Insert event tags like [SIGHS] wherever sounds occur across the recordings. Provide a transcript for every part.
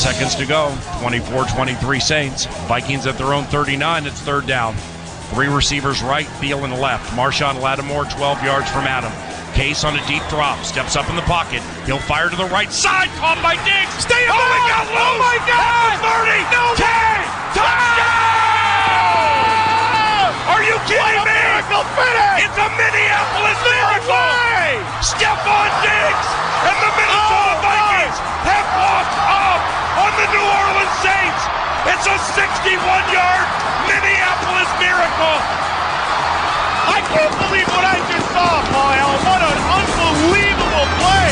seconds to go. 24 23 Saints. Vikings at their own 39. It's third down. Three receivers right, Thielen left. Marshon Lattimore 12 yards from Adam. Case on a deep drop, steps up in the pocket. He'll fire to the right side, caught by Diggs. Stay oh, it got oh, loose. Oh my God! 30, no 10, touchdown! Are you kidding me? Miracle finish! It's a Minneapolis miracle! Way! Stefon Diggs and the Minnesota Oh, Vikings have walked on the New Orleans Saints. It's a 61-yard Minneapolis miracle. I can't believe what I just saw, Paul What an unbelievable play!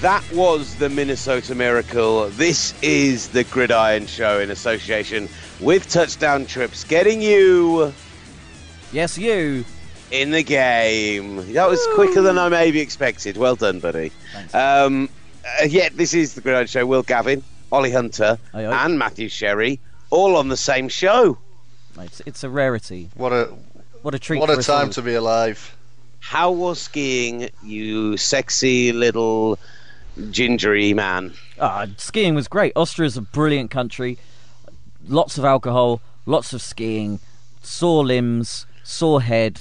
That was the Minnesota Miracle. This is the Gridiron Show in association with Touchdown Trips, getting you Yes, you. In the game. That was quicker than I maybe expected. Well done, buddy. Thanks. Um, uh, yeah, this is the Gridiron Show. Will Gavin, Olly Hunter, Aye, aye. and Matthew Sherry, all on the same show. It's, it's a rarity. What a What a treat. what for a time all. to be alive. How was skiing, you sexy little gingery man? Ah, skiing was great. Austria's a brilliant country. Lots of alcohol, lots of skiing, sore limbs, sore head,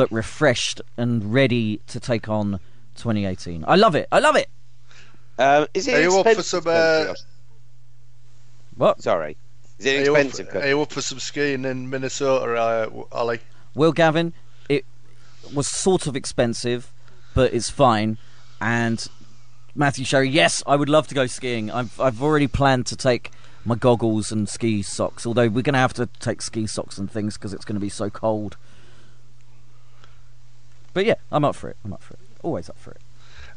but refreshed and ready to take on 2018. I love it. I love it. Um, is it Are you up for some, uh, What? Sorry, is it Are you, up, expensive? are you up for some skiing in Minnesota, uh, Olly? Will Gavin, it was sort of expensive, but it's fine. And Matthew Sherry, yes, I would love to go skiing. I've I've already planned to take my goggles and ski socks. Although we're going to have to take ski socks and things because it's going to be so cold. But yeah, I'm up for it. I'm up for it. Always up for it.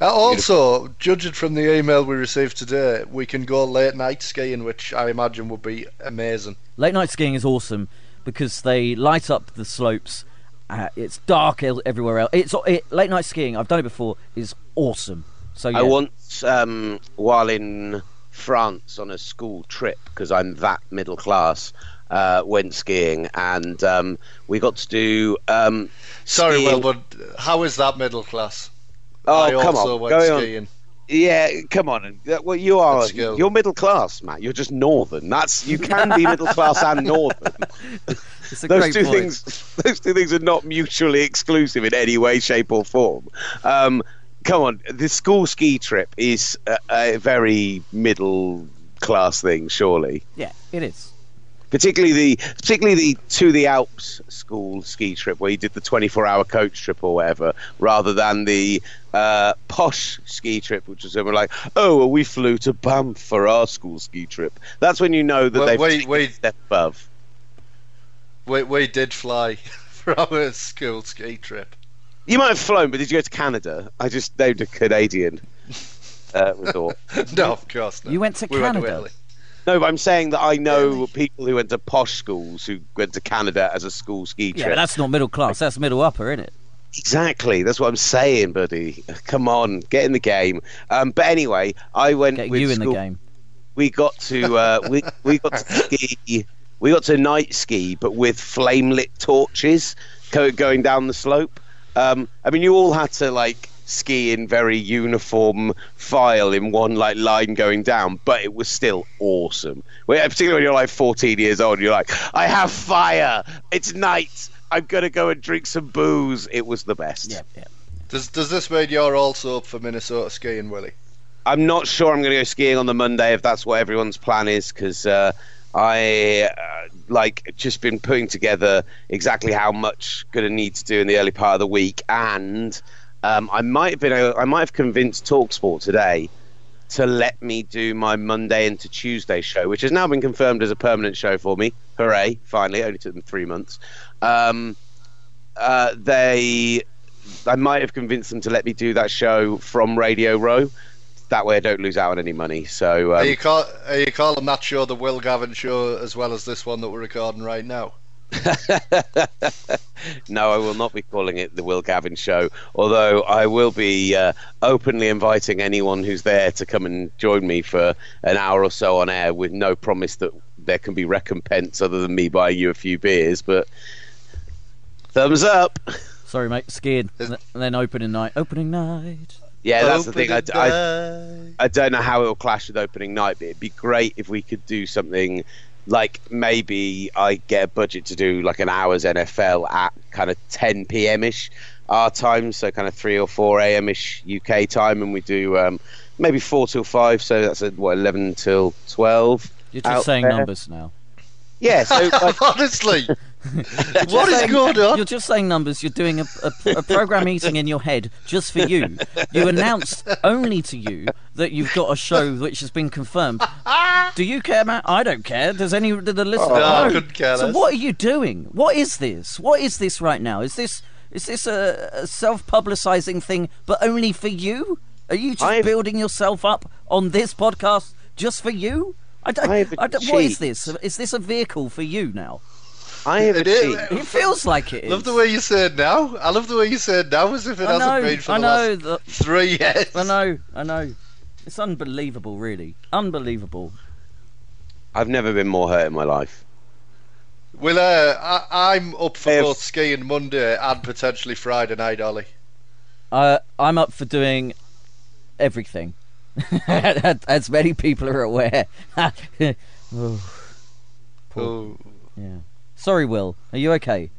Uh, also, judging from the email we received today, we can go late night skiing, which I imagine would be amazing. Late night skiing is awesome because they light up the slopes. Uh, it's dark everywhere else. It's it, late night skiing. I've done it before. Is awesome. So yeah. I once, um, while in France on a school trip, because I'm that middle class, uh, went skiing and um, we got to do. Um, Sorry, skiing- Will, but how is that middle class? Oh, I come also on, went go on. skiing. Yeah, come on. Uh, Well, you are. You're middle class, Matt. You're just northern. That's you can be middle class and [LAUGHS] northern. it's a those great two point. things. Those two things are not mutually exclusive in any way, shape, or form. Um, come on, the school ski trip is a, a very middle class thing, surely. Yeah, it is. Particularly the particularly the to the Alps school ski trip where you did the 24 hour coach trip or whatever, rather than the uh, posh ski trip, which was over like, oh, well, we flew to Banff for our school ski trip. That's when you know that Well, they've wait, taken wait. a step above. We, we did fly [LAUGHS] for our school ski trip. You might have flown, but did you go to Canada? I just named a Canadian uh, resort. [LAUGHS] no, of course not. You went to we Went Canada? to Italy. No, but I'm saying that I know people who went to posh schools who went to Canada as a school ski trip. Yeah, that's not middle class. That's middle upper, isn't it? Exactly. That's what I'm saying, buddy. Come on, get in the game. Um, but anyway, I went with you in the game. We got to uh, [LAUGHS] we we got to ski. We got to night ski, but with flame lit torches going down the slope. Um, I mean, you all had to like ski in very uniform file in one like line going down, but it was still awesome. When- Particularly when you're like 14 years old, you're like, I have fire. It's night. I'm gonna go and drink some booze. It was the best. Yeah, yeah. Does does this mean you're also up for Minnesota skiing, Willie? I'm not sure I'm going to go skiing on the Monday if that's what everyone's plan is because uh, I uh, like just been putting together exactly how much going to need to do in the early part of the week, and um, I might have been I might have convinced Talksport today to let me do my Monday into Tuesday show, which has now been confirmed as a permanent show for me. Hooray! Finally, it only took them three months. Um, uh, they, I might have convinced them to let me do that show from Radio Row. That way, I don't lose out on any money. So, Are um, you call, Are you calling that show the Will Gavin show as well as this one that we're recording right now? [LAUGHS] no, I will not be calling it the Will Gavin Show. Although I will be uh, openly inviting anyone who's there to come and join me for an hour or so on air, with no promise that there can be recompense other than me buying you a few beers. But thumbs up. Sorry, mate. Skiing. And then opening night. Opening night. Yeah, that's the thing. I, I. I don't know how it will clash with opening night, but it'd be great if we could do something like maybe I get a budget to do like an hour's NFL at kind of 10 p.m. ish our time, so kind of 3 or 4 a.m. ish UK time, and we do um, maybe 4 till 5, so that's at what 11 till 12. You're just saying there. numbers now. Yeah, so [LAUGHS] like, Honestly, [LAUGHS] what is saying- going on? You're just saying numbers. You're doing a, a, a program meeting in your head just for you. You announced only to you that you've got a show which has been confirmed. Do you care, Matt? I don't care. Does any do the listener? Oh, No, I know? couldn't care So what are you doing? What is this? What is this right now? Is this is this a, a self-publicising thing, but only for you? Are you just I've- building yourself up on this podcast just for you? I don't, I've I don't, what is this? Is this a vehicle for you now? I have It is- achieved. It feels like it is. Love the way you say it now. I love the way you say it now, as if it I hasn't know, been for I the know, last the- three years. I know, I know. It's unbelievable, really. Unbelievable. I've never been more hurt in my life. Well, uh, I, I'm up for If- both skiing Monday and potentially Friday night, Ollie. Uh, I'm up for doing everything. [LAUGHS] As many people are aware. [LAUGHS] Oh, Oh. yeah. Sorry, Will. Are you okay?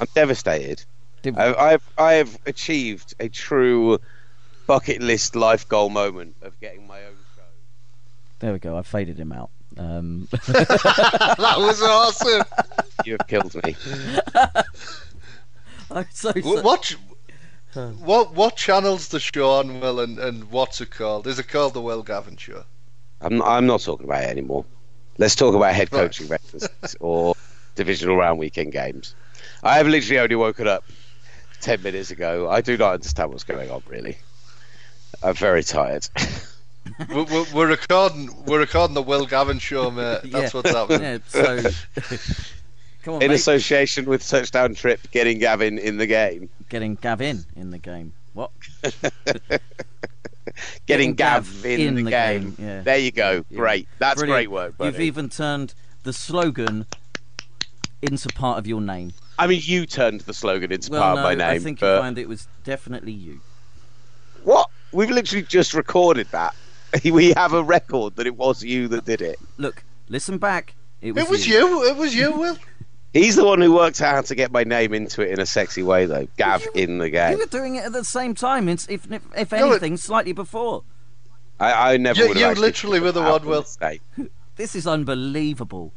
I'm devastated. Did- I've, I've I've achieved a true bucket list life goal moment of getting my own show. There we go. I faded him out. Um, [LAUGHS] that was awesome. You have killed me. I'm so, Wh- so- what, what, what channel's the show on, Will, and, and what's it called? Is it called the Will Gavin Show? I'm not, I'm not talking about it anymore. Let's talk about head Right. coaching vacancies [LAUGHS] or divisional round weekend games. I have literally only woken up ten minutes ago. I do not understand what's going on. Really, I'm very tired. [LAUGHS] we're, we're, we're recording. We're recording the Will Gavin Show, mate. [LAUGHS] That's Yeah. what's happening. yeah, so. Come on, in mate. association with touchdown trip, getting Gavin in the game, Getting Gavin in the game. What? [LAUGHS] getting, Getting Gav, Gav in, in the, the game. game, yeah. There you go. Yeah. Great. That's Brilliant. great work. You've even turned the slogan into part of your name. I mean, you turned the slogan into Well, part no, of my name. I think you find it was definitely you. what? We've literally just recorded that. [LAUGHS] We have a record that it was you that did it. Look, listen back. It was, It was you. It was you, Will. [LAUGHS] He's the one who worked out how to get my name into it in a sexy way, though. Gav You- in the game. You game. were doing it at the same time, if if, if No, it- anything, slightly before. I, I never You- you literally were the put one, Will. mistake. [LAUGHS] This is unbelievable.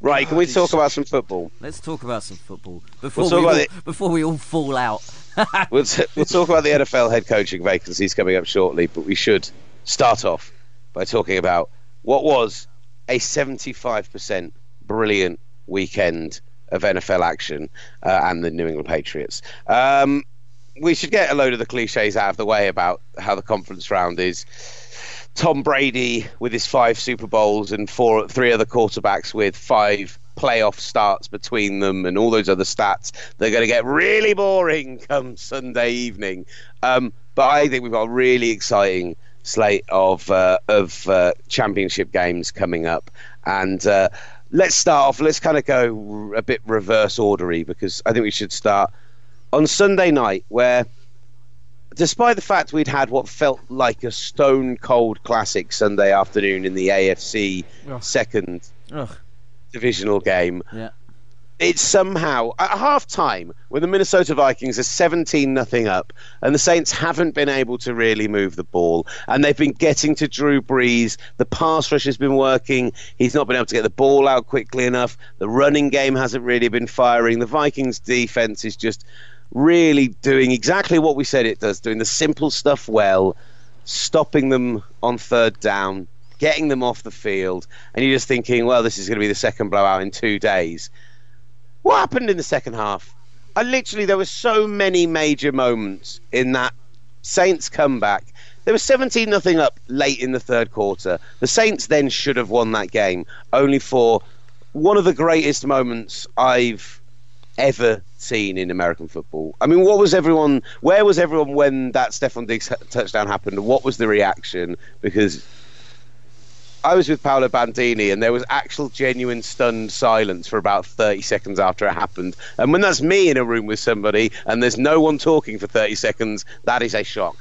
Right, can we God, talk he's- about some football? Let's talk about some football before We'll we all, about before we all fall out. [LAUGHS] We'll, t- we'll talk about the NFL head coaching vacancies coming up shortly, but we should start off by talking about what was a 75% brilliant weekend of NFL action uh, and the New England Patriots. Um, we should get a load of the cliches out of the way about how the conference round is. Tom Brady with his five Super Bowls and four, three other quarterbacks with five playoff starts between them and all those other stats. They're going to get really boring come Sunday evening. Um, but I think we've got a really exciting slate of uh, of uh, championship games coming up, and uh, let's start off. Let's kind of go a bit reverse ordery because I think we should start on Sunday night where despite the fact we'd had what felt like a stone cold classic Sunday afternoon in the AFC Ugh. second Ugh, divisional game, yeah. It's somehow at half time when the Minnesota Vikings are 17 nothing up and the Saints haven't been able to really move the ball and they've been getting to Drew Brees the pass rush has been working he's not been able to get the ball out quickly enough the running game hasn't really been firing the Vikings defense is just really doing exactly what we said it does doing the simple stuff well stopping them on third down getting them off the field and you're just thinking well this is going to be the second blowout in 2 days what happened in the second half? I literally there were so many major moments in that Saints comeback. They were 17 nothing up late in the third quarter. The Saints then should have won that game, only for one of the greatest moments I've ever seen in American football. I mean, what was everyone? Where was everyone when that Stefon Diggs touchdown happened? What was the reaction? Because I was with Paolo Bandini, and there was actual, genuine, stunned silence for about 30 seconds after it happened. And when that's me in a room with somebody and there's no one talking for 30 seconds, that is a shock.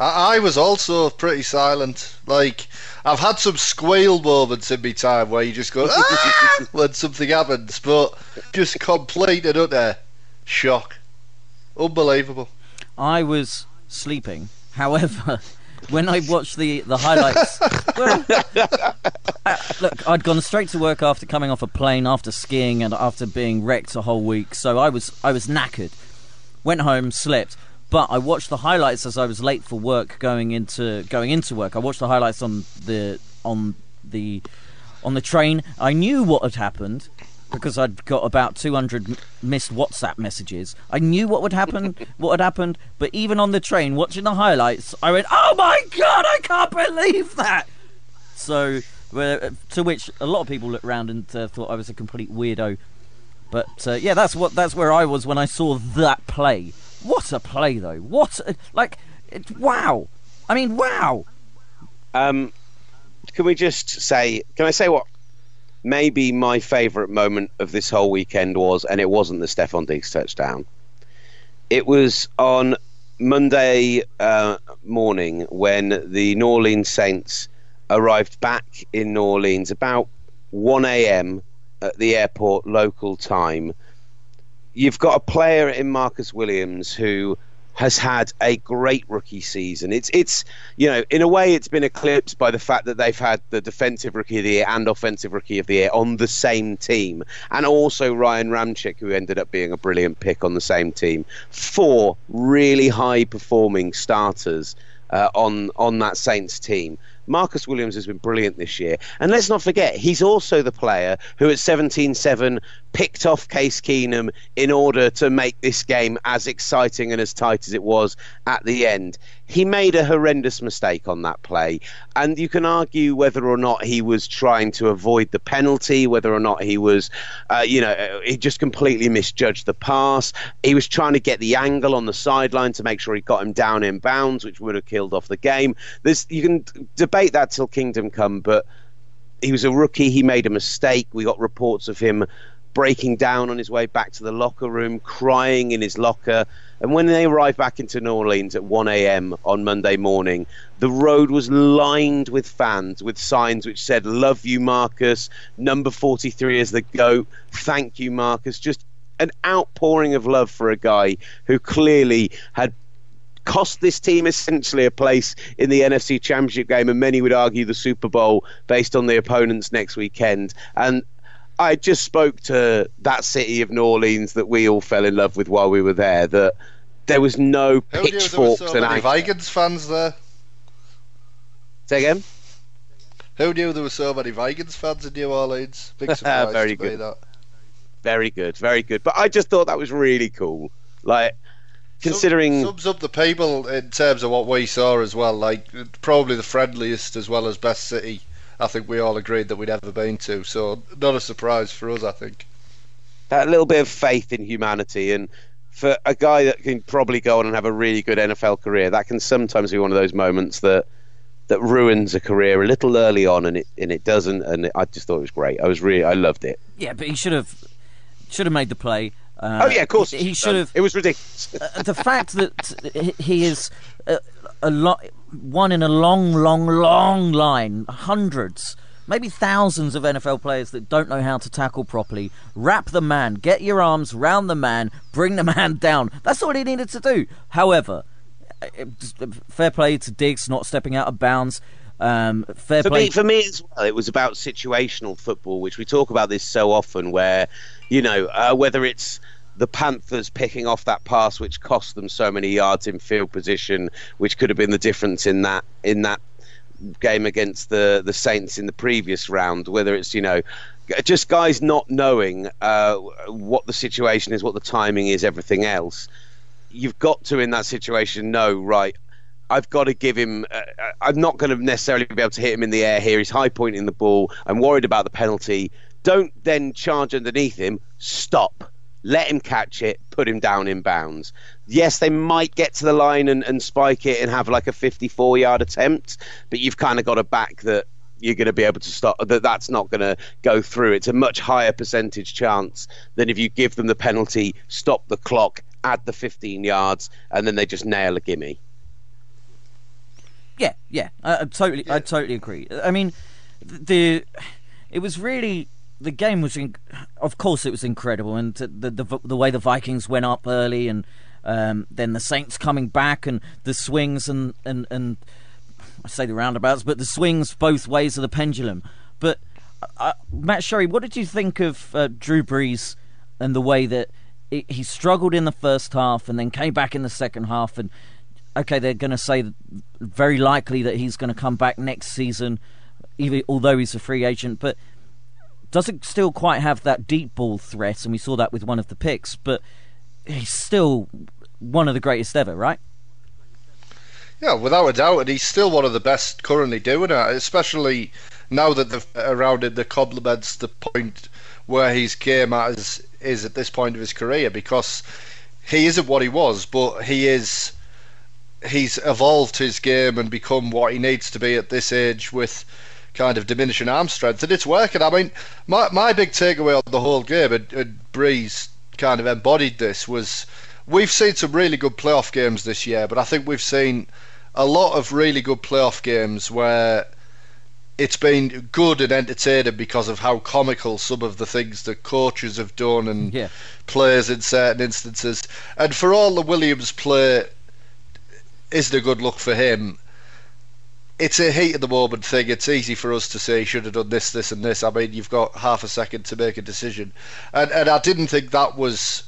I, I was also pretty silent. Like I've had some squeal moments in my time where you just go ah! [LAUGHS] when something happens, but just complete and utter shock. Unbelievable. I was sleeping. However, when I watched the the highlights, [LAUGHS] well, look, I'd gone straight to work after coming off a plane, after skiing, and after being wrecked a whole week. So I was I was knackered. Went home, slept, but I watched the highlights as I was late for work going into going into work. I watched the highlights on the on the on the train. I knew what had happened because I'd got about 200 missed WhatsApp messages. I knew what would happen, [LAUGHS] what had happened, but even on the train watching the highlights, I went, "Oh my god, I can't believe that!" So, uh, to which a lot of people looked around and uh, thought I was a complete weirdo. But uh, yeah, that's what that's where I was when I saw that play. What a play, though! What a, like, it, wow! I mean, wow! Um, can we just say? Can I say what? Maybe my favourite moment of this whole weekend was, and it wasn't the Stefon Diggs touchdown. It was on Monday uh, morning when the New Orleans Saints arrived back in New Orleans about 1 a.m. at the airport local time you've got a player in Marcus Williams who has had a great rookie season. It's it's you know in a way it's been eclipsed by the fact that they've had the defensive rookie of the year and offensive rookie of the year on the same team, and also Ryan Ramczyk who ended up being a brilliant pick on the same team. Four really high performing starters uh, on on that Saints team. Marcus Williams has been brilliant this year. And let's not forget, he's also the player who at 17 7 picked off Case Keenum in order to make this game as exciting and as tight as it was at the end. He made a horrendous mistake on that play. And you can argue whether or not he was trying to avoid the penalty, whether or not he was, uh, you know, he just completely misjudged the pass. He was trying to get the angle on the sideline to make sure he got him down in bounds, which would have killed off the game. There's, you can debate that till kingdom come, but he was a rookie. He made a mistake. We got reports of him breaking down on his way back to the locker room, crying in his locker. And when they arrived back into New Orleans at 1 a.m. on Monday morning, the road was lined with fans with signs which said, Love you, Marcus. Number 43 is the GOAT. Thank you, Marcus. Just an outpouring of love for a guy who clearly had cost this team essentially a place in the NFC Championship game, and many would argue the Super Bowl based on the opponents next weekend. And I just spoke to that city of New Orleans that we all fell in love with while we were there. That there was no Who knew there pitchforks were so and many. Vikings fans there? Say again. Who knew there were so many Vikings fans in New Orleans? Big [LAUGHS] surprise Very good. that. Very good, very good. But I just thought that was really cool. Like considering Sum- sums up the people in terms of what we saw as well. Like probably the friendliest as well as best city. I think we all agreed that we'd ever been to. So not a surprise for us. I think. that little bit of faith in humanity and for a guy that can probably go on and have a really good NFL career, that can sometimes be one of those moments that that ruins a career a little early on, and it and it doesn't. And it, I just thought it was great. I was really, I loved it. Yeah, but he should have should have made the play. Uh, oh yeah, of course He, he should have. It was ridiculous. uh, the fact that he is a, a lot one in a long, long, long line, hundreds, maybe thousands of NFL players that don't know how to tackle properly. Wrap the man, get your arms round the man, bring the [LAUGHS] man down. That's all he needed to do. However, uh, fair play to Diggs not stepping out of bounds. Um, fair for play. me, for me as well, it was about situational football, which we talk about this so often. Where you know uh, whether it's the Panthers picking off that pass, which cost them so many yards in field position, which could have been the difference in that in that game against the the Saints in the previous round. Whether it's you know just guys not knowing uh, what the situation is, what the timing is, everything else. You've got to in that situation know right. I've got to give him. Uh, I'm not going to necessarily be able to hit him in the air here. He's high pointing the ball. I'm worried about the penalty. Don't then charge underneath him. Stop. Let him catch it. Put him down in bounds. Yes, they might get to the line and, and spike it and have like a 54 yard attempt, but you've kind of got to back that you're going to be able to stop that that's not going to go through it's a much higher percentage chance than if you give them the penalty stop the clock add the 15 yards and then they just nail a gimme Yeah, yeah, I, I totally, I totally agree. I mean, the it was really the game was, in, of course, it was incredible, and the the, the way the Vikings went up early, and um, then the Saints coming back, and the swings, and and and I say the roundabouts, but the swings both ways of the pendulum. But uh, Matt Sherry, what did you think of uh, Drew Brees and the way that it, he struggled in the first half and then came back in the second half and okay, they're going to say very likely that he's going to come back next season, even although he's a free agent. But doesn't still quite have that deep ball threat, and we saw that with one of the picks. But he's still one of the greatest ever, right? Yeah, without a doubt, and he's still one of the best currently doing it, especially now that they've rounded the complements the point where his game at is at this point of his career because he isn't what he was, but he is he's evolved his game and become what he needs to be at this age with kind of diminishing arm strength, and it's working. I mean, my my big takeaway on the whole game, and, and Brees kind of embodied this, was we've seen some really good playoff games this year, but I think we've seen a lot of really good playoff games where it's been good and entertaining because of how comical some of the things that coaches have done and yeah. players in certain instances. And for all the Williams play isn't a good look for him. It's a heat of the moment thing. It's easy for us to say should have done this, this, and this. I mean, you've got half a second to make a decision, and and I didn't think that was.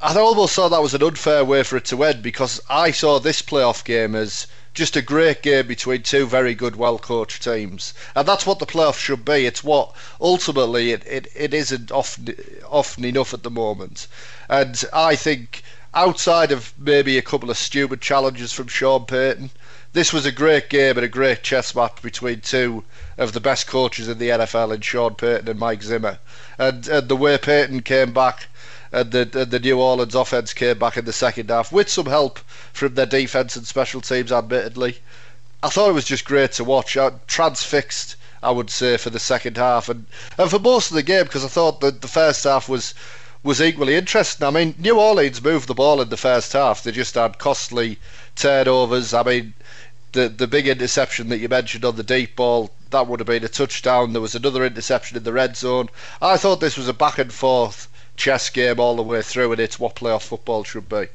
I almost saw that was an unfair way for it to end because I saw this playoff game as just a great game between two very good, well coached teams. And that's what the playoff should be. It's what ultimately it, it, it isn't often, often enough at the moment. And I think outside of maybe a couple of stupid challenges from Sean Payton, this was a great game and a great chess match between two of the best coaches in the NFL in Sean Payton and Mike Zimmer. And, and the way Payton came back and the, and the New Orleans offense came back in the second half with some help from their defense and special teams, admittedly. I thought it was just great to watch. I, transfixed, I would say, for the second half and, and for most of the game because I thought that the first half was was equally interesting. I mean, New Orleans moved the ball in the first half. They just had costly turnovers. I mean, the the big interception that you mentioned on the deep ball that would have been a touchdown. There was another interception in the red zone. I thought this was a back and forth chess game all the way through, and it's what playoff football should be.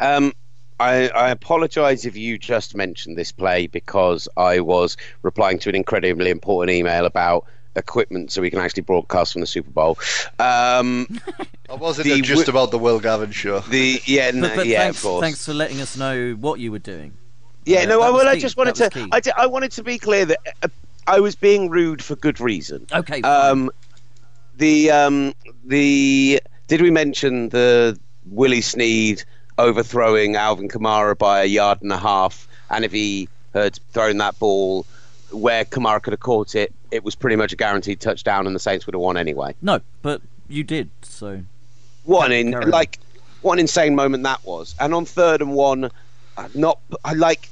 Um, I, I apologise if you just mentioned this play because I was replying to an incredibly important email about equipment so we can actually broadcast from the Super Bowl. Um, [LAUGHS] I wasn't the, just about the Will Gavin show. The yeah, [LAUGHS] no, but, but yeah, thanks, of course. Thanks for letting us know what you were doing. Yeah, Uh, no, well, I just wanted to. I, di- I wanted to be clear that uh, I was being rude for good reason. Okay. Um, the um, the did we mention the Willie Snead overthrowing Alvin Kamara by a yard and a half? And if he had thrown that ball where Kamara could have caught it, it was pretty much a guaranteed touchdown, and the Saints would have won anyway. no, but you did. So What an like what an insane moment that was. And on third and one, uh, not I like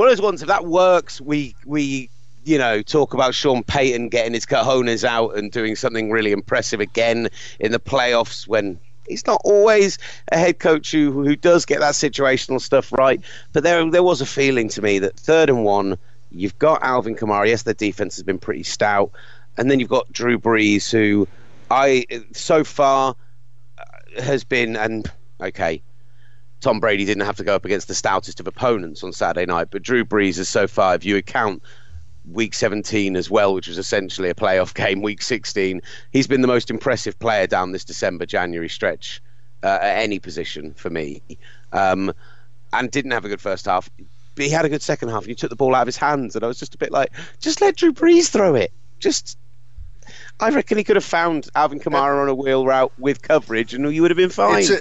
one of those ones. If that works, we we you know talk about Sean Payton getting his cojones out and doing something really impressive again in the playoffs when. He's not always a head coach who, who does get that situational stuff right, but there there was a feeling to me that third and one, you've got Alvin Kamara. Yes, their defense has been pretty stout, and then you've got Drew Brees, who I so far uh, has been and okay. Tom Brady didn't have to go up against the stoutest of opponents on Saturday night, but Drew Brees has so far, if you account week 17 as well, which was essentially a playoff [LAUGHS] game, week 16, he's been the most impressive player down this December January stretch uh, at any position for me. Um, and didn't have a good first half. But he had a good second half. And you took the ball out of his hands, and I was just a bit like, just let Drew Brees throw it. Just, I reckon he could have found Alvin Kamara on a wheel route with coverage, and you would have been fine. It's a,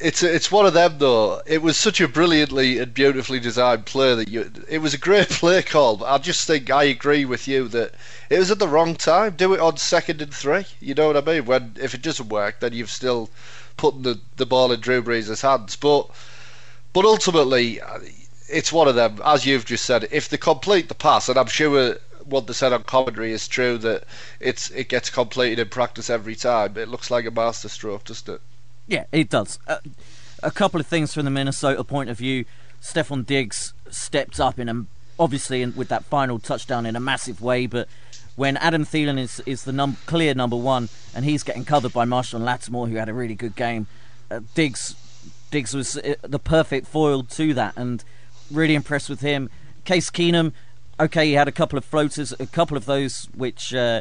it's it's one of them though. It was such a brilliantly and beautifully designed play that you. It was a great [LAUGHS] play call. I just think I agree with you that it was at the wrong time. Do it on second and three. You know what I mean? When if it doesn't work, then you've still putting the the ball in Drew Brees' hands. But but ultimately, uh, it's one of them. As you've just said, if they complete the pass, and I'm sure what they said on commentary is true that it's it gets completed in practice every time. It looks like a masterstroke, doesn't it? Yeah, it does. Uh, a couple of things from the Minnesota point of view. Stefon Diggs stepped up in a obviously in, with that final touchdown in a massive way, but when Adam Thielen is is the num- clear number one and he's getting covered by Marshall Lattimore, who had a really good game, uh, Diggs Diggs was uh, the perfect foil to that, and really impressed with him. Case Keenum, okay, he had a couple of floaters, a couple of those which uh,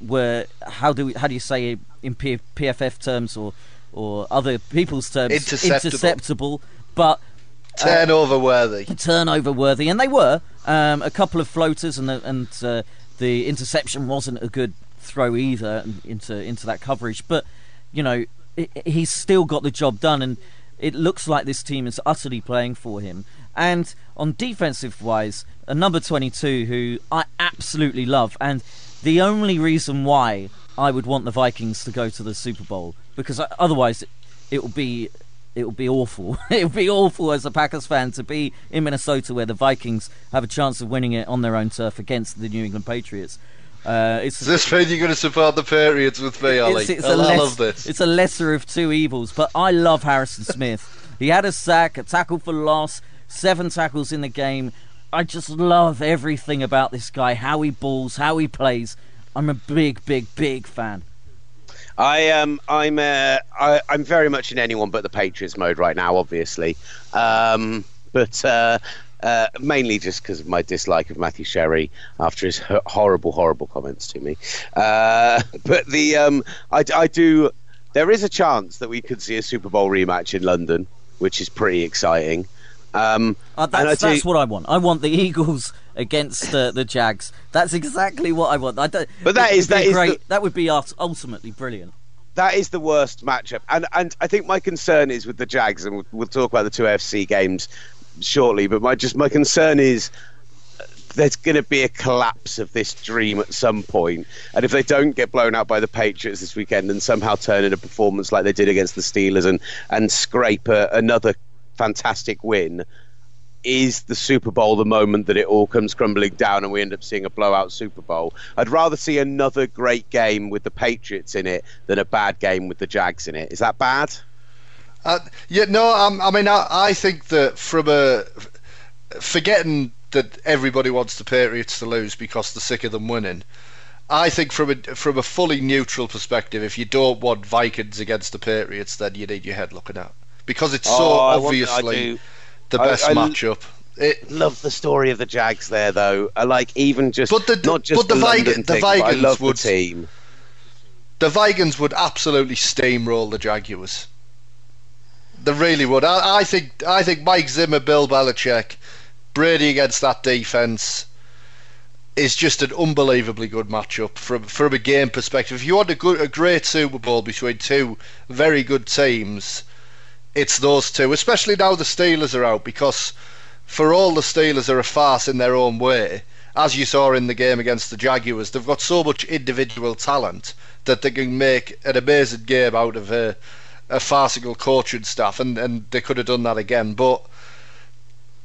were how do we, how do you say in P- PFF terms or or other people's terms Interceptable. interceptable but Turnover worthy. turnover worthy, and they were. Um, a couple of floaters, and the, and uh, the interception wasn't a good throw either into into that coverage. But you know, i he's still got the job done, and it looks like this team is utterly playing for him. And on defensive wise, a number 22 who I absolutely love, and the only reason why I would want the Vikings to go to the Super Bowl because otherwise it, will be it would be awful. [LAUGHS] it will be awful as a Packers fan to be in Minnesota where the Vikings have a chance of winning it on their own turf against the New England Patriots. Uh, it's this mean you're going to support the Patriots with me, Olly? it's, it's I less- love this. It's a lesser of two evils, but I love Harrison [LAUGHS] Smith. he had a sack, a tackle for loss, seven tackles in the game. I just love everything about this guy, how he balls, how he plays. I'm a big, big, big fan. I um I'm uh, I, I'm very much in anyone but the Patriots mode right now, obviously, um, but uh, uh, mainly just because of my dislike of Matthew Sherry after his ho- horrible, horrible comments to me. Uh, [LAUGHS] but the um, I, I do. There is a chance that we could see a Super Bowl rematch in London, which is pretty exciting. Um, Uh, that's that's you- what I want. I want the [LAUGHS] Eagles against uh, the Jags. That's exactly what I want. I don't, But that is- that is great. the- That would be ultimately brilliant. that is the worst matchup. And and I think my concern is with the Jags, and we'll, we'll talk about the two AFC games shortly. But my just my concern is uh, there's going to be a collapse of this dream at some point, and if they don't get blown out by the Patriots this weekend and somehow turn in a performance like they did against the Steelers and and scrape a, another fantastic win. Is the Super Bowl the moment that it all comes crumbling down and we end up seeing a blowout Super Bowl? I'd rather see another great game with the Patriots in it than a bad game with the Jags in it. Is that bad? Uh, yeah, no, I'm, I mean, I, I think that from a forgetting that everybody wants the Patriots to lose because they're sick of them winning. I think from a from a fully neutral perspective, if you don't want Vikings against the Patriots, then you need your head looking at because it's so Oh, I obviously. The best I- matchup. It, Love the story of the Jags there, though. I like even just But the- not just but the the, London the I Vikings love would- the team. the Vikings would absolutely steamroll the Jaguars. They really would. I, I think I think Mike Zimmer, Bill Belichick, Brady against that defense is just an unbelievably good matchup from from a game perspective. If you want a good a great Super Bowl between two very good teams, it's those two. Especially now the Steelers are out because for all the Steelers are a farce in their own way. As you saw in the game against the Jaguars, they've got so much individual talent that they can make an amazing game out of a, a farcical coaching staff, and, and they could have done that again. But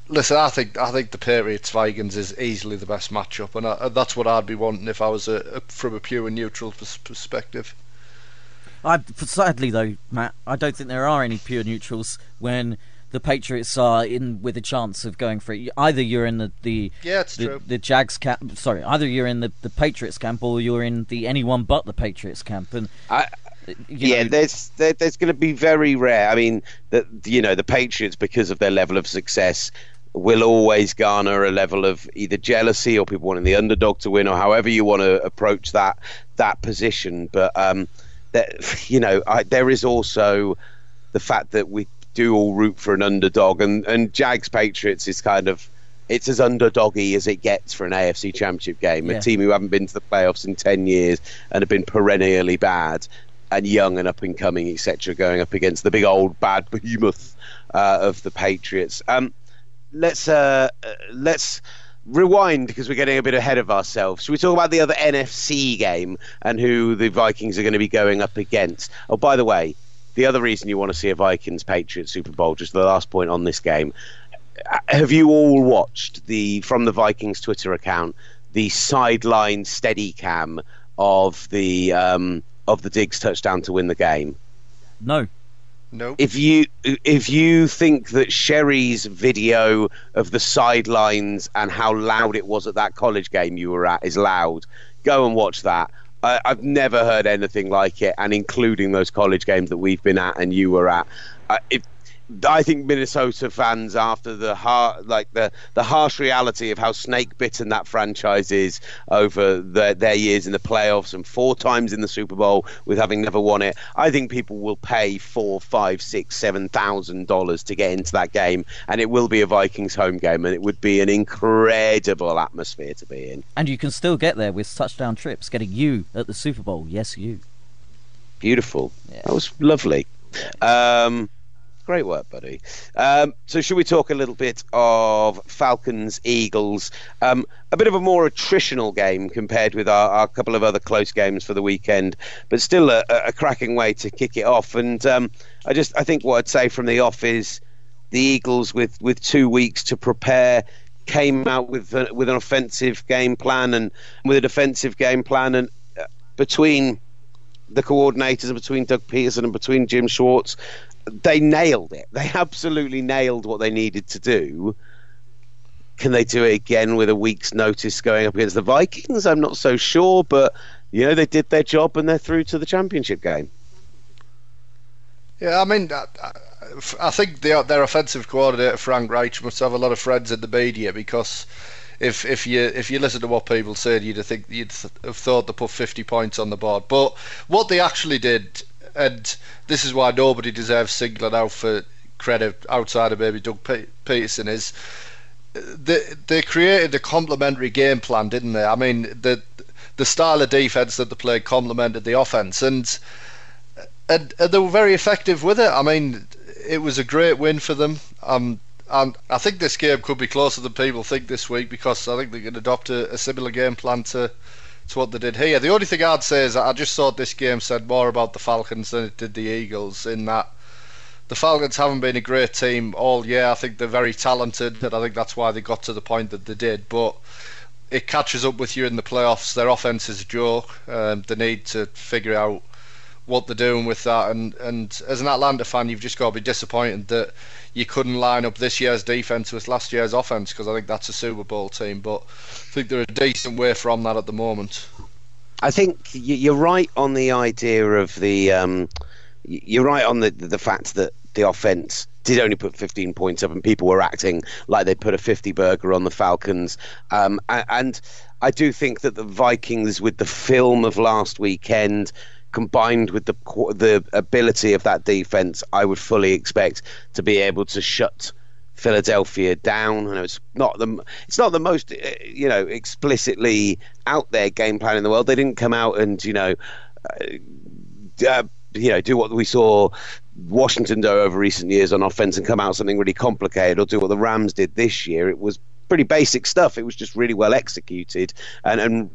listen, I think I think the Patriots Vikings is easily the best matchup, and, I, that's what I'd be wanting if I was a, a, from a pure neutral perspective. I, sadly, though, Matt, I don't think there are any pure neutrals when the Patriots are in with a chance of going for it. Either you're in the the Yeah, it's the, true. the Jags camp. Sorry, either you're in the, the Patriots camp or you're in the anyone but the Patriots camp. And I, you yeah, know, there's there, there's going to be very rare. I mean, that you know the Patriots because of their level of success will always garner a level of either jealousy or people wanting the underdog to win or however you want to approach that that position. But um, that [LAUGHS] you know, I, there is also the fact that we do all root for an underdog, and and Jags Patriots is kind of. It's as underdoggy as it gets for an AFC Championship game. Yeah. A team who haven't been to the playoffs in ten years and have been perennially bad, and young and up and coming, etc., going up against the big old bad [LAUGHS] behemoth uh, of the Patriots. Um, let's uh, uh, let's rewind because we're getting a bit ahead of ourselves. Should we talk about the other NFC game and who the Vikings are going to be going up against? Oh, by the way, the other reason you want to see a Vikings Patriots Super Bowl, just the last point on this game. uh, Have you all watched the from the Vikings Twitter account the sideline steady cam of the um, of the Diggs touchdown to win the game? no, Nope. If you if you think that Sherry's video of the sidelines and how loud it was at that college game you were at is loud, go and watch that. I, I've never heard anything like it, and including those college games that we've been at and you were at. Uh, if I think Minnesota fans, after the har- like the the harsh reality of how snake bitten that franchise is over the, their years in the playoffs and four times in the Super Bowl with having never won it, I think people will pay four, five, six, seven thousand dollars to get into that game, and it will be a Vikings home game, and it would be an incredible atmosphere to be in. And you can still get there with touchdown trips, getting you at the Super Bowl. Yes, you. Beautiful. Yeah. That was lovely. Um, great work, buddy. Um, so, should we talk a little bit of Falcons Eagles? Um, a bit of a more attritional game compared with our, our couple of other close games for the weekend, but still a, a cracking way to kick it off. And um, I just, I think what I'd say from the off is the Eagles, with with two weeks to prepare, came out with a, with an offensive game plan and with a defensive game plan, and uh, between the coordinators between Doug Pederson and between Jim Schwartz, they nailed it. They absolutely nailed what they needed to do. Can they do it again with a week's notice going up against the Vikings? I'm not so sure, but you know they did their job and they're through to the championship game. Yeah, I mean, I, I think their their offensive coordinator Frank Reich must have a lot of friends in the media because if if you if you listen to what people said, you'd think you'd have thought they put 50 points on the board. But what they actually did, and this is why nobody deserves singling out for credit outside of maybe Doug Pe- Pederson, is uh, they they created a complementary game plan, didn't they? I mean, the the style of defense that they played complemented the offense, and and, and they were very effective with it. I mean, it was a great win for them. Um, Um, and I think this game could be closer than people think this week because I think they can adopt a, a similar game plan to to what they did here. The only thing I'd say is I just thought this game said more about the Falcons than it did the Eagles in that the Falcons haven't been a great team all year. I think they're very talented, and I think that's why they got to the point that they did. But it catches up with you in the playoffs. Their offense is a joke. Um, they need to figure out what they're doing with that. And, and as an Atlanta fan, you've just got to be disappointed that you couldn't line up this year's defense with last year's offense because I think that's a Super Bowl team. But I think they're a decent way from that at the moment. I think you're right on the idea of the. Um, you're right on the the fact that the offense did only put 15 points up, and people were acting like they put a 50 burger on the Falcons. Um, and I do think that the Vikings, with the film of last weekend, combined with the the ability of that defense, I would fully expect to be able to shut. Philadelphia down. I know it's not the it's not the most uh, you know explicitly out there game plan in the world. They didn't come out and you know uh, uh, you know do what we saw Washington do over recent years on offense and come out something really complicated or do what the Rams did this year. It was pretty basic stuff. It was just really well executed and and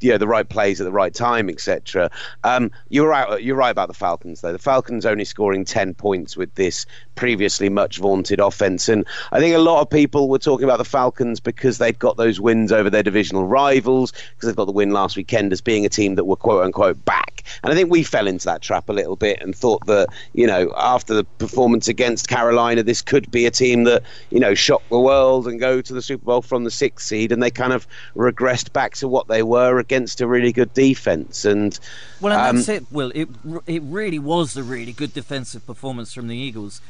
you know the right plays at the right time, etc. Um, you're right. You're right about the Falcons, though. The Falcons only scoring ten points with this previously much vaunted offense, and I think a lot of people were talking about the Falcons because they'd got those wins over their divisional rivals, because they've got the win last weekend as being a team that were quote unquote back. And I think we fell into that trap a little bit and thought that you know after the performance against Carolina, this could be a team that you know shock the world and go to the Super Bowl from the sixth seed, and they kind of regressed back to what they were against a really good defense. And Well, and um, that's it. Will it? It really was a really good defensive performance from the Eagles.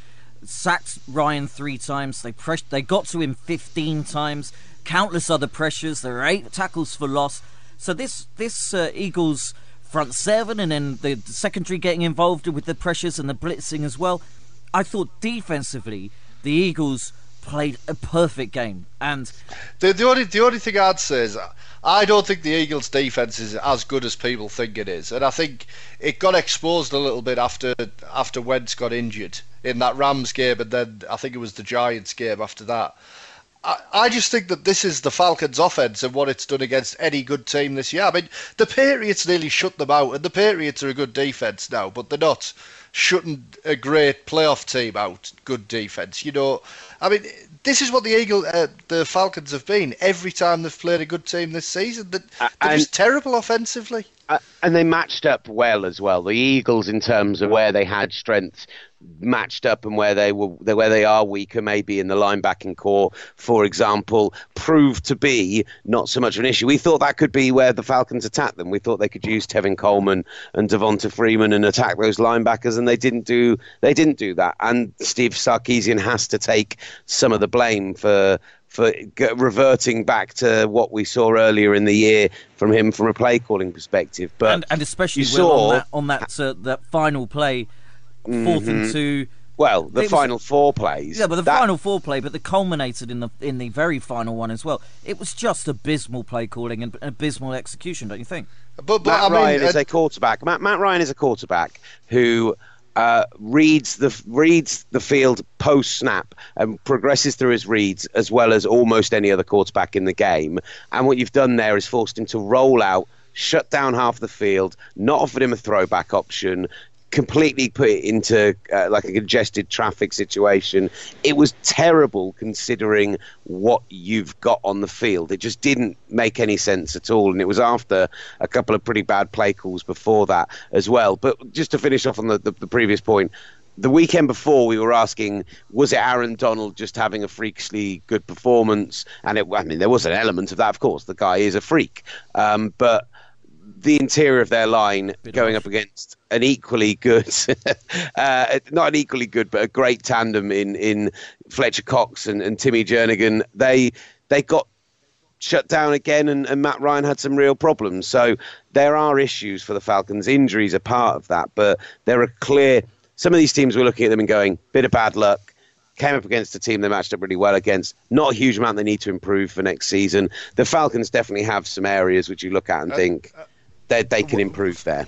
Sacked Ryan three times. They press- They got to him fifteen times. Countless other pressures. There were eight tackles for loss. So this this uh, Eagles front seven, and then the, the secondary getting involved with the pressures and the blitzing as well. I thought defensively the Eagles played a perfect game, and The, the only the only thing I'd say is I don't think the Eagles' defense is as good as people think it is, and I think it got exposed a little bit after after Wentz got injured in that Rams game, and then I think it was the Giants game after that. I, I just think that this is the Falcons' offense and what it's done against any good team this year. I mean, the Patriots nearly shut them out, and the Patriots are a good defense now, but they're not shutting a great playoff team out. Good defense, you know. I mean, this is what the Eagle, uh, the Falcons have been every time they've played a good team this season. That they're just terrible offensively. Uh, and they matched up well as well. The Eagles, in terms of where they had strengths, matched up and where they were where they are weaker, maybe in the linebacking core, for example, proved to be not so much of an issue. We thought that could be where the Falcons attacked them. We thought they could use Tevin Coleman and Devonta Freeman and attack those linebackers, and they didn't do they didn't do that. And Steve Sarkisian has to take some of the blame for for reverting back to what we saw earlier in the year from him from a play calling perspective. But and, and especially saw, on that on that, uh, that final play 4th mm-hmm. and two. Well, the it final was, four plays. Yeah, but the that... final four play, but the culminated in the in the very final one as well. It was just abysmal play calling and abysmal execution, don't you think? But, but Matt I Ryan uh, is a quarterback. Matt, Matt Ryan is a quarterback who uh, reads the reads the field post snap and progresses through his reads as well as almost any other quarterback in the game. And what you've done there is forced him to roll out shut down half the field, not offered him a throwback option, completely put it into uh, like a congested traffic situation. It was terrible considering what you've got on the field. It just didn't make any sense at all. And it was after a couple of pretty bad play calls before that as well. But just to finish off on the, the, the previous point, the weekend before we were asking was it Aaron Donald just having a freakishly good performance and it I mean there was an element of that of course the guy is a freak um, but the interior of their line Bit going off. up against an equally good, [LAUGHS] uh, not an equally good, but a great tandem in in Fletcher Cox and, and Timmy Jernigan. They they got shut down again, and, and Matt Ryan had some real problems. So there are issues for the Falcons. Injuries are part of that, but there are clear. Some of these teams were looking at them and going, bit of bad luck came up against a team they matched up really well against. Not a huge amount they need to improve for next season. The Falcons definitely have some areas which you look at and uh, think, uh, they, they can improve there.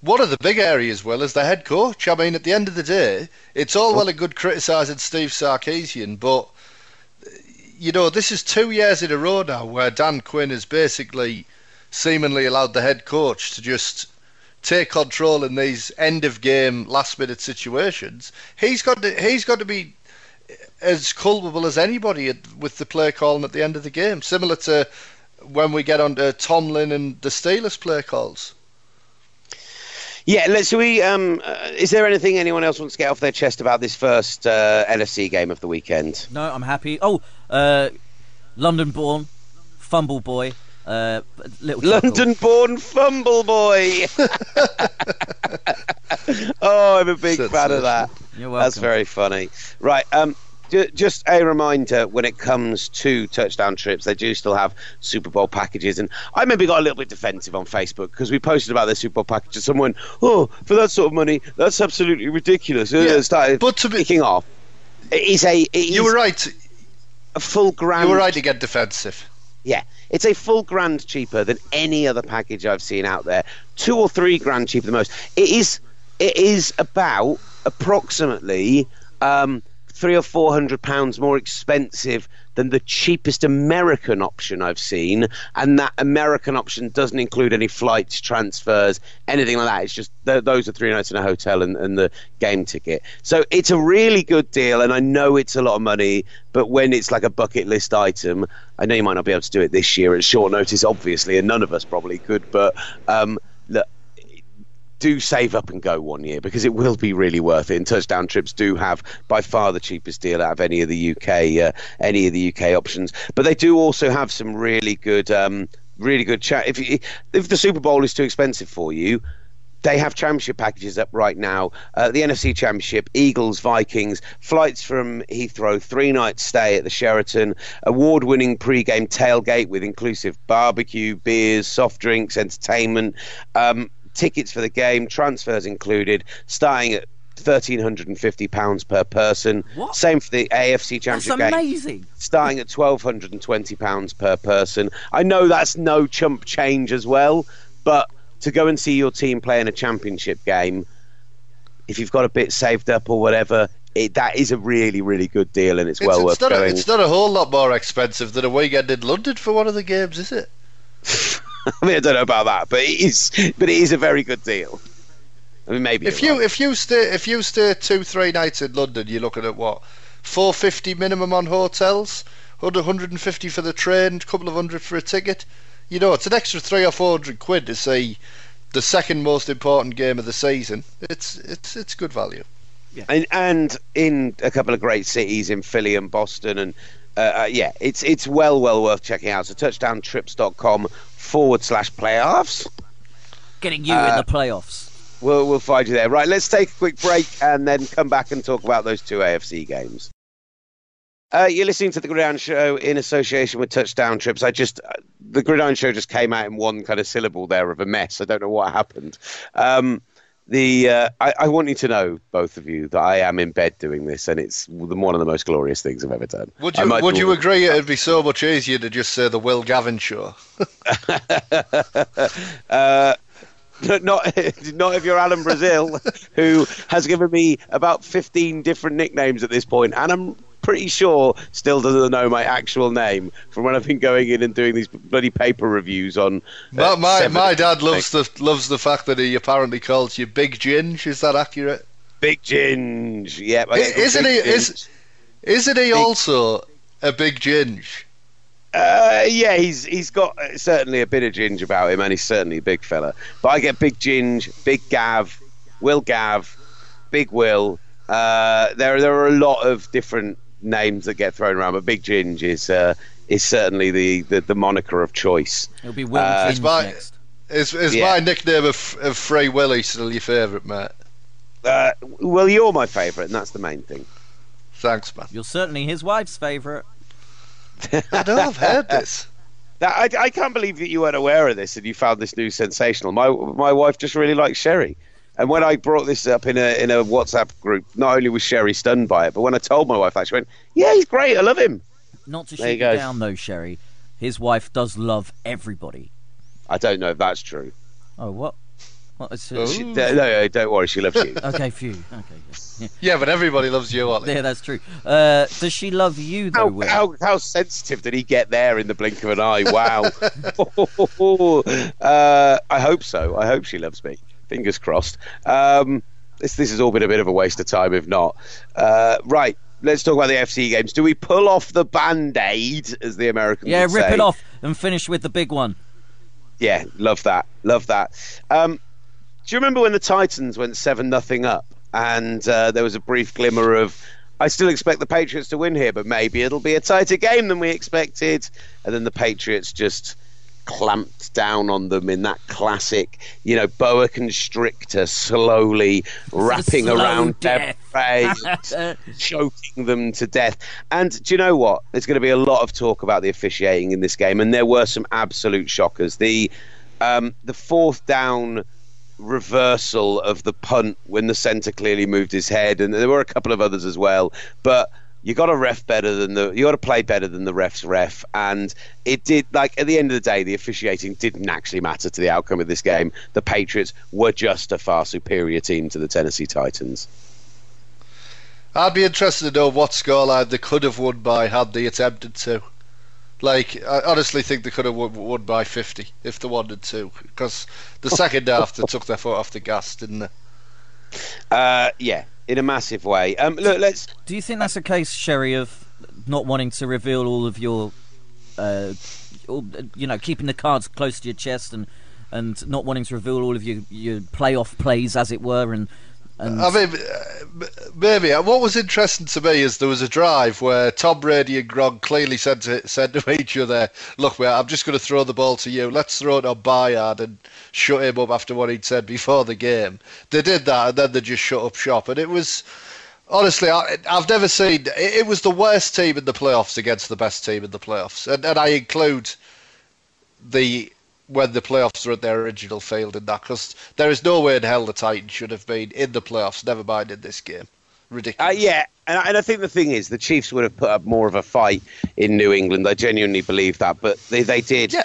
One of the big areas, Will, is the head coach. I mean, at the end of the day, it's all well and good criticising Steve Sarkisian, but you know this is two years in a row now where Dan Quinn has basically seemingly allowed the head coach to just take control in these end of game last minute situations. He's got to he's got to be as culpable as anybody with the play calling at the end of the game, similar to when we get on to Tomlin and the Steelers play calls. Yeah, let's. We um, uh, is there anything anyone else wants to get off their chest about this first uh, NFC game of the weekend? No, I'm happy. Oh, uh, London-born fumble boy. Uh, little London-born fumble boy. [LAUGHS] [LAUGHS] oh, I'm a big fan of that. You're welcome. That's very funny. Right. Um, just a reminder when it comes to touchdown trips, they do still have Super Bowl packages. And I maybe got a little bit defensive on Facebook because we posted about the Super Bowl packages. Someone, oh, for that sort of money, that's absolutely ridiculous. Yeah, started but to be, kicking off. It is a. It you were right. A full grand. You were right to get defensive. Yeah, it's a full grand cheaper than any other package I've seen out there. Two or three grand cheaper than most. It is. It is about approximately. Um, three or four hundred pounds more expensive than the cheapest American option I've seen, and that American option doesn't include any flights, transfers, anything like that. It's just th- those are three nights in a hotel and, and the game ticket. So it's a really good deal, and I know it's a lot of money, but when it's like a bucket list item, I know you might not be able to do it this year at short notice, obviously, and none of us probably could, but um, do save up and go one year because it will be really worth it. And touchdown trips do have by far the cheapest deal out of any of the UK uh, any of the UK options, but they do also have some really good. Um, really good chat. If if the Super Bowl is too expensive for you, they have championship packages up right now. Uh, the NFC Championship, Eagles, Vikings, flights from Heathrow, three night stay at the Sheraton, award winning pre game tailgate with inclusive barbecue, beers, soft drinks, entertainment. Um, tickets for the game, transfers included, starting at thirteen hundred and fifty pounds per person. What? Same for the AFC Championship that's amazing. game, starting at twelve hundred and twenty pounds per person. I know that's no chump change as well, but to go and see your team play in a championship game, if you've got a bit saved up or whatever, it, that is a really, really good deal, and it's, it's well it's worth going. A, it's not a whole lot more expensive than a weekend in London for one of the games, is it? [LAUGHS] [LAUGHS] I mean, I don't know about that, but it is, but it is a very good deal. I mean, maybe if you right. if you stay if you stay two three nights in London, you're looking at what four fifty minimum on hotels, 150 for the train, a couple of hundred for a ticket. you know, it's an extra three or four hundred quid to see the second most important game of the season. It's it's it's good value. and, and in a couple of great cities in Philly and Boston, and uh, uh, yeah, it's it's well well worth checking out. So touchdowntrips.com forward slash playoffs. Getting you Uh, in the playoffs. We'll we'll find you there. Right, let's take a quick break and then come back and talk about those two AFC games. Uh, you're listening to the Gridiron Show in association with Touchdown Trips. I just uh, the Gridiron Show just came out in one kind of syllable there of a mess. I don't know what happened. Um, the uh, I, I want you to know, both of you, that I am in bed doing this, and it's one of the most glorious things I've ever done. Would you would you agree it'd be so much easier to just say the Will Gavin show? [LAUGHS] uh, [LAUGHS] not [LAUGHS] not if you're Alan Brazil, who has given me about 15 different nicknames at this point, and I'm pretty sure still doesn't know my actual name from when I've been going in and doing these bloody paper reviews on. My uh, my, seven- my dad loves the loves the fact that he apparently calls you Big Ginge. Is that accurate? Big Ginge. Yeah, I I- get called isn't he- is- Ginge. Isn't he also a Big Ginge? Uh, yeah, he's he's got certainly a bit of ginge about him, and he's certainly a big fella. But I get Big Ginge, Big Gav, Will Gav, Big Will. Uh, there there are a lot of different names that get thrown around, but Big Ginge is uh, is certainly the, the, the moniker of choice. It'll be Will uh, Ginge it's my- next. Is is Yeah. my nickname of, of Free Willy still your favourite, mate? Uh, well, you're my favourite, and that's the main thing. Thanks, man. You're certainly his wife's favourite. [LAUGHS] I know I've heard this. [LAUGHS] That, I, I can't believe that you weren't aware of this and you found this news sensational. My my wife just really likes Sherry. And when I brought this up in a in a WhatsApp group, not only was Sherry stunned by it, but when I told my wife that, she went, "Yeah, he's great. I love him." Not to There shoot you you down though, Sherry. His wife does love everybody. I don't know if that's true. Oh, what? What is. She, no, no, don't worry, she loves you. [LAUGHS] Okay, phew. Okay, yeah. [LAUGHS] Yeah, but everybody loves you, Ollie. yeah, that's true. Uh, does she love you though, How, how, how sensitive did he get there in the blink of an eye? Wow. [LAUGHS] uh, I hope so. I hope she loves me. Fingers crossed. Um, this this has all been a bit of a waste of time, if not. Uh, right. Let's talk about the FC games. Do we pull off the band aid, as the Americans yeah, rip say? it off and finish with the big one. Yeah, love that. Love that. Um, do you remember when the Titans went seven nothing up, and uh, there was a brief glimmer of, I still expect the Patriots to win here, but maybe it'll be a tighter game than we expected, and then the Patriots just clamped down on them in that classic, you know, boa constrictor, slowly wrapping around their death. prey, Uh, [LAUGHS] choking them to death. And do you know what? There's going to be a lot of talk about the officiating in this game, and there were some absolute shockers. The um, the fourth down reversal of the punt when the centre clearly moved his head, and there were a couple of others as well. But you got to ref better than the you got to play better than the refs ref, and it did. Like at the end of the day, the officiating didn't actually matter to the outcome of this game. The Patriots were just a far superior team to the Tennessee Titans. I'd be interested to know what scoreline they could have won by had they attempted to. Like, I honestly think they could have won, won by 50 if they wanted to. Because the second half, they took their foot off the gas, didn't they? Uh, yeah, in a massive way. Um, look, let's Do you think that's a case, Sherry, of not wanting to reveal all of your, uh, all, you know, keeping the cards close to your chest and and not wanting to reveal all of your your playoff plays, as it were, and and I mean, maybe. What was interesting to me is there was a drive where Tom Brady and Gronk clearly said to, said to each other, Look, I'm just going to throw the ball to you. Let's throw it on Byard and shut him up after what he'd said before the game. They did that and then they just shut up shop. And it was. Honestly, I, I've never seen. It, it was the worst team in the playoffs against the best team in the playoffs, and, and I include the when the playoffs were at their original field in that because there is no way in hell the Titans should have been in the playoffs. Never mind in this game. Uh, Ridiculous. yeah, and I, and I think the thing is, the Chiefs would have put up more of a fight in New England. I genuinely believe that, but they, they did. Yeah.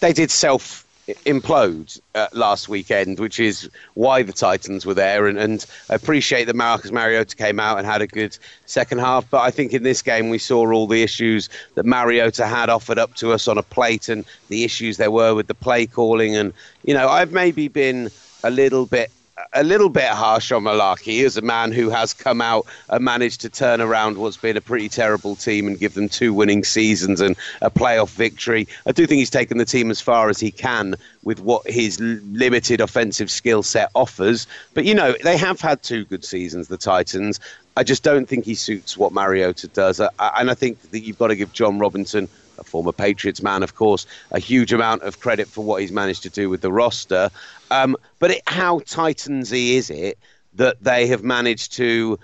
They did self implode uh, last weekend, which is why the Titans were there. And, and I appreciate that Marcus Mariota came out and had a good second half. But I think in this game we saw all the issues that Mariota had offered up to us on a plate, and the issues there were with the play calling. And you know, I've maybe been a little bit a little bit harsh on Mularkey as a man who has come out and managed to turn around what's been a pretty terrible team and give them two winning seasons and a playoff victory. I do think he's taken the team as far as he can with what his limited offensive skill set offers. But, you know, they have had two good seasons, the Titans. I just don't think he suits what Mariota does. and I think that you've got to give Jon Robinson a former Patriots man, of course, a huge amount of credit for what he's managed to do with the roster. Um, but it, how Titansy is it that they have managed to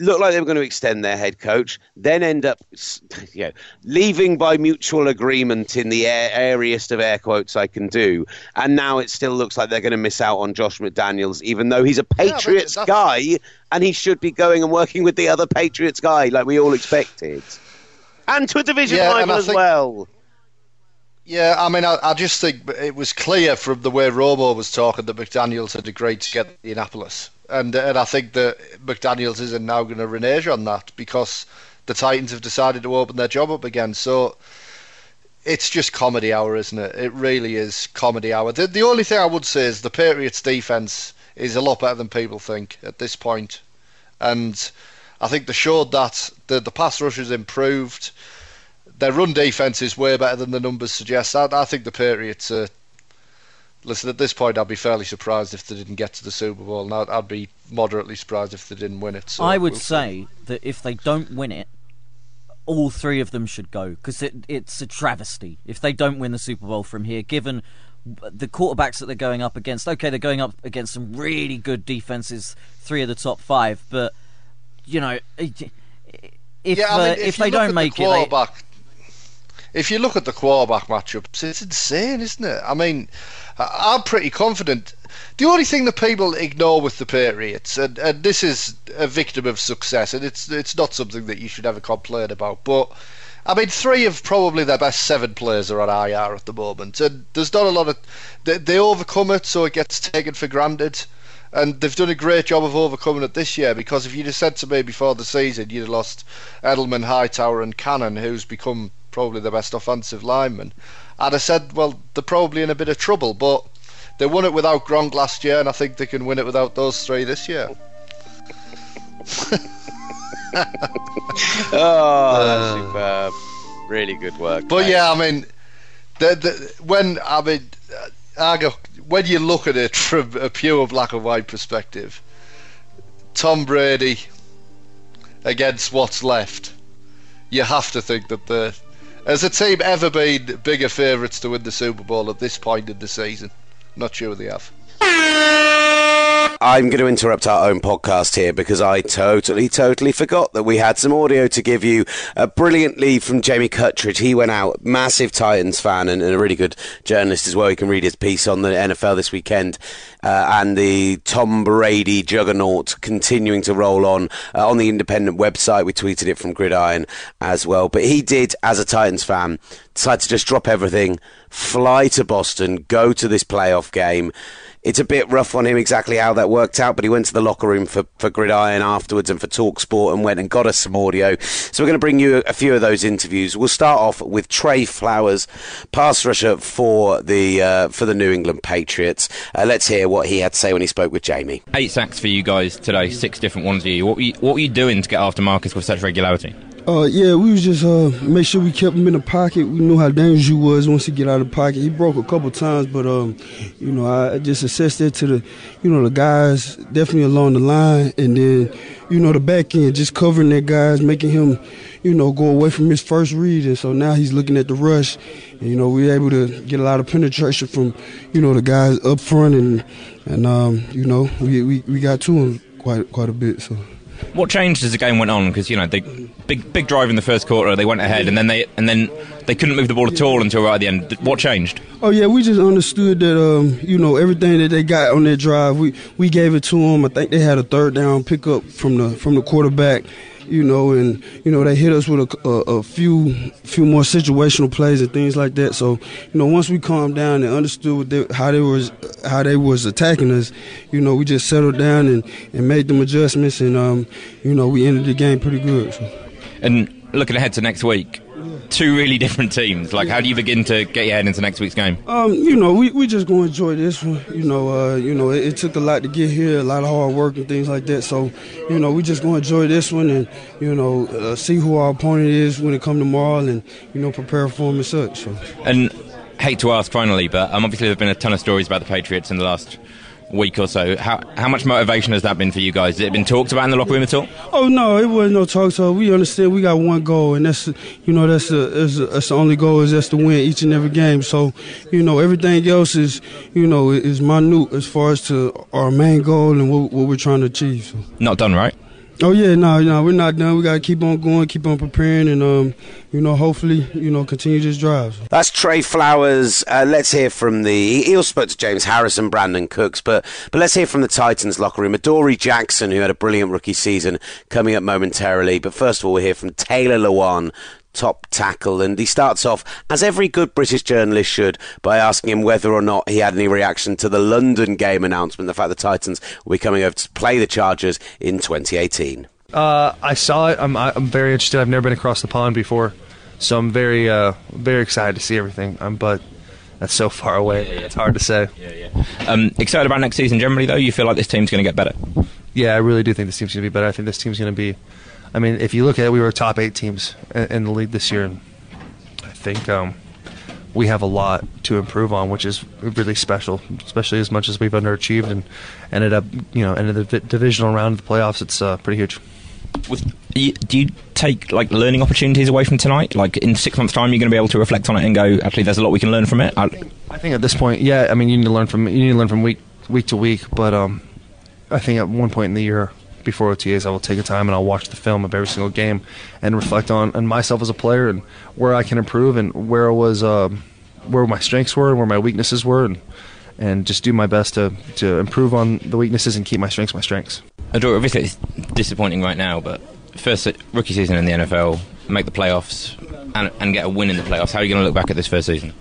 look like they were going to extend their head coach, then end up [LAUGHS] you know, leaving by mutual agreement in the air, airiest of air quotes I can do. And now it still looks like they're going to miss out on Josh McDaniels, even though he's a Patriots yeah, guy and he should be going and working with the other Patriots guy like we all expected and to a division yeah, rival as think, well. Yeah, I mean, I, I, just think it was clear from the way Romo was talking that McDaniels had agreed to get Indianapolis, and and I think that McDaniels isn't now going to renege on that because the Titans have decided to open their job up again. So it's just comedy hour, isn't it? It really is comedy hour. The, the only thing I would say is the Patriots' defense is a lot better than people think at this point, and I think they showed that the the pass rush has improved. Their run defense is way better than the numbers suggest. I, I think the Patriots. Uh, listen, at this point, I'd be fairly surprised if they didn't get to the Super Bowl, and I'd, I'd be moderately surprised if they didn't win it. So I would we'll say that if they don't win it, all three of them should go because it, it's a travesty if they don't win the Super Bowl from here, given the quarterbacks that they're going up against. Okay, they're going up against some really good defenses, three of the top five, but you know, if yeah, I mean, uh, if, if they don't make the it, they... if you look at the quarterback matchups, it's insane, isn't it? I mean, I'm pretty confident. The only thing that people ignore with the Patriots, and, and this is a victim of success, and it's it's not something that you should ever complain about, but. I mean, three of probably their best seven players are on IR at the moment, and there's not a lot of. They, they overcome it, so it gets taken for granted and they've done a great job of overcoming it this year. Because if you'd have said to me before the season you'd have lost Edelman, Hightower, and Cannon, who's become probably the best offensive lineman, I'd have said, well, they're probably in a bit of trouble. But they won it without Gronk last year, and I think they can win it without those three this year. [LAUGHS] oh, uh, superb! Really good work. But mate. yeah, I mean, the, the, when I mean, I go when you look at it [LAUGHS] from a pure black and white perspective, Tom Brady against what's left, you have to think that the has a team ever been bigger favourites to win the Super Bowl at this point in the season? Not sure they have. I'm going to interrupt our own podcast here because I totally, totally forgot that we had some audio to give you. Uh, brilliantly from Jamie Cutteridge. He went out, massive Titans fan and, and, a really good journalist as well. You can read his piece on the NFL this weekend uh, and the Tom Brady juggernaut continuing to roll on uh, on the independent website. We tweeted it from Gridiron as well. But he did, as a Titans fan, decide to just drop everything, fly to Boston, go to this playoff game it's a bit rough on him exactly how that worked out, but he went to the locker room for, for Gridiron afterwards and for Talk Sport and went and got us some audio. So we're going to bring you a few of those interviews. We'll start off with Trey Flowers, pass rusher for the uh, for the New England Patriots. Uh, let's hear what he had to say when he spoke with Jamie. Eight sacks for you guys today, six different ones for you. What were you, what were you doing to get after Marcus with such regularity? Uh, yeah, we was just uh make sure we kept him in the pocket. We knew how dangerous he was once he get out of the pocket. He broke a couple times, but um, you know, I just assessed it to the, you know, the guys definitely along the line, and then, you know, the back end just covering that guys, making him, you know, go away from his first read, and so now he's looking at the rush, and you know, we are able to get a lot of penetration from, you know, the guys up front, and and um, you know, we we, we got to him quite quite a bit, so. What changed as the game went on? Because you know, they big big drive in the first quarter, they went ahead, and then they and then they couldn't move the ball at all until right at the end. What changed? Oh yeah, we just understood that um, you know everything that they got on their drive, we we gave it to them. I think they had a third down pickup from the from the quarterback you know, and you know they hit us with a, a, a, few few more situational plays and things like that. So, you know, once we calmed down and understood they, how they was how they was attacking us, you know, we just settled down and, and made them adjustments, and um, you know, we ended the game pretty good. So. And looking ahead to next week, two really different teams. Like, how do you begin to get your head into next week's game? Um, you know, we, we just gonna enjoy this one. You know, uh, you know, it, it took a lot to get here, a lot of hard work and things like that. So, you know, we just gonna enjoy this one and you know uh, see who our opponent is when it come tomorrow, and you know prepare for him and such. So. And hate to ask finally, but um, obviously there've been a ton of stories about the Patriots in the last week or so. How how much motivation has that been for you guys? Has it been talked about in the locker room at all? Oh no, it wasn't no talk. So we understand we got one goal, and that's you know that's the that's, that's the only goal is just to win each and every game. So you know everything else is you know is minute as far as to our main goal and what, what we're trying to achieve. So. Not done, right? Oh yeah, no, no, we're not done. We gotta keep on going, keep on preparing, and um, you know, hopefully, you know, continue this drive. That's Trey Flowers. Uh, let's hear from the. He also spoke to James Harrison, and Brandin Cooks, but but let's hear from the Titans locker room. Adoree' Jackson, who had a brilliant rookie season, coming up momentarily. But first of all, we'll hear from Taylor Lewan, top tackle, and he starts off as every good British journalist should by asking him whether or not he had any reaction to the London game announcement, the fact the Titans will be coming over to play the Chargers in 2018. Uh, I saw it. I'm, I'm very interested. I've never been across the pond before, so I'm very, uh, very excited to see everything. Um, but that's so far away. It's hard to say. Yeah, yeah. Um, excited about next season generally, though. You feel like this team's going to get better. Yeah, I really do think this team's going to be better. I think this team's going to be. I mean, if you look at it, we were top eight teams in, the league this year, and I think um, we have a lot to improve on, which is really special. Especially as much as we've underachieved and ended up, you know, ended the divisional round of the playoffs. It's uh, pretty huge. With, do you take like learning opportunities away from tonight? Like in six months' time, you're going to be able to reflect on it and go, actually, there's a lot we can learn from it. I, I think at this point, yeah. I mean, you need to learn from you need to learn from week week to week. But um, I think at one point in the year before OTAs, I will take a time and I'll watch the film of every single game and reflect on, on myself as a player and where I can improve and where I was um, where my strengths were and where my weaknesses were and and just do my best to to improve on the weaknesses and keep my strengths my strengths. Adore, obviously, it's disappointing right now, but first rookie season in the NFL, make the playoffs, and, and get a win in the playoffs. How are you going to look back at this first season?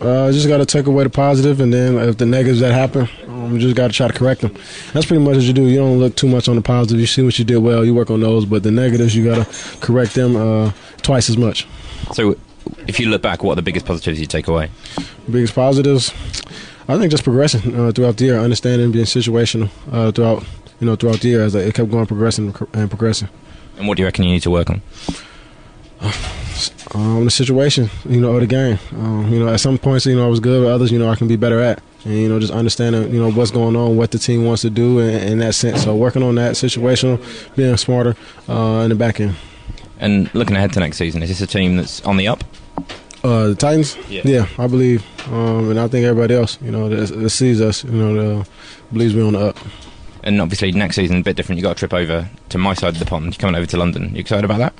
Uh, just got to take away the positive, and then if the negatives that happen, um, you just got to try to correct them. That's pretty much what you do. You don't look too much on the positive. You see what you did well, you work on those, but the negatives you got to correct them uh, twice as much. So, if you look back, what are the biggest positives you take away? Biggest positives, I think just progressing uh, throughout the year, understanding, being situational uh, throughout you know throughout the year as it kept going, progressing and progressing. And what do you reckon you need to work on? [SIGHS] Um, the situation, you know, of the game. Um, you know, at some points, you know, I was good. At others, you know, I can be better at. And you know, just understanding, you know, what's going on, what the team wants to do in, in that sense. So working on that situational, being smarter uh, in the back end. And looking ahead to next season, is this a team that's on the up? Uh, the Titans, Yeah. I believe, um, and I think everybody else, you know, that, that sees us, you know, that believes we're on the up. And obviously, next season a bit different. You got a trip over to my side of the pond. You're coming over to London. You excited about that?